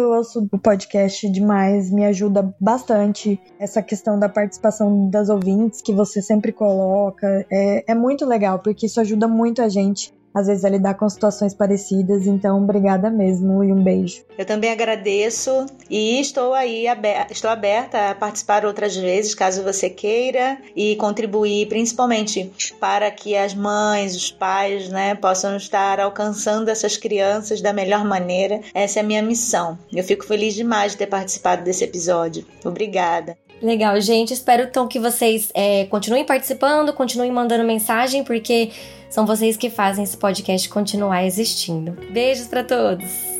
o podcast demais, me ajuda bastante essa questão da participação das ouvintes que você sempre coloca. É, é muito legal, porque isso ajuda muito a gente às vezes a lidar com situações parecidas. Então, obrigada mesmo e um beijo. Eu também agradeço e estou aí aberta, estou aberta a participar outras vezes, caso você queira, e contribuir principalmente para que as mães, os pais, né, possam estar alcançando essas crianças da melhor maneira. Essa é a minha missão. Eu fico feliz demais de ter participado desse episódio. Obrigada. Legal, gente. Espero então que vocês é, continuem participando, continuem mandando mensagem, porque são vocês que fazem esse podcast continuar existindo. Beijos para todos!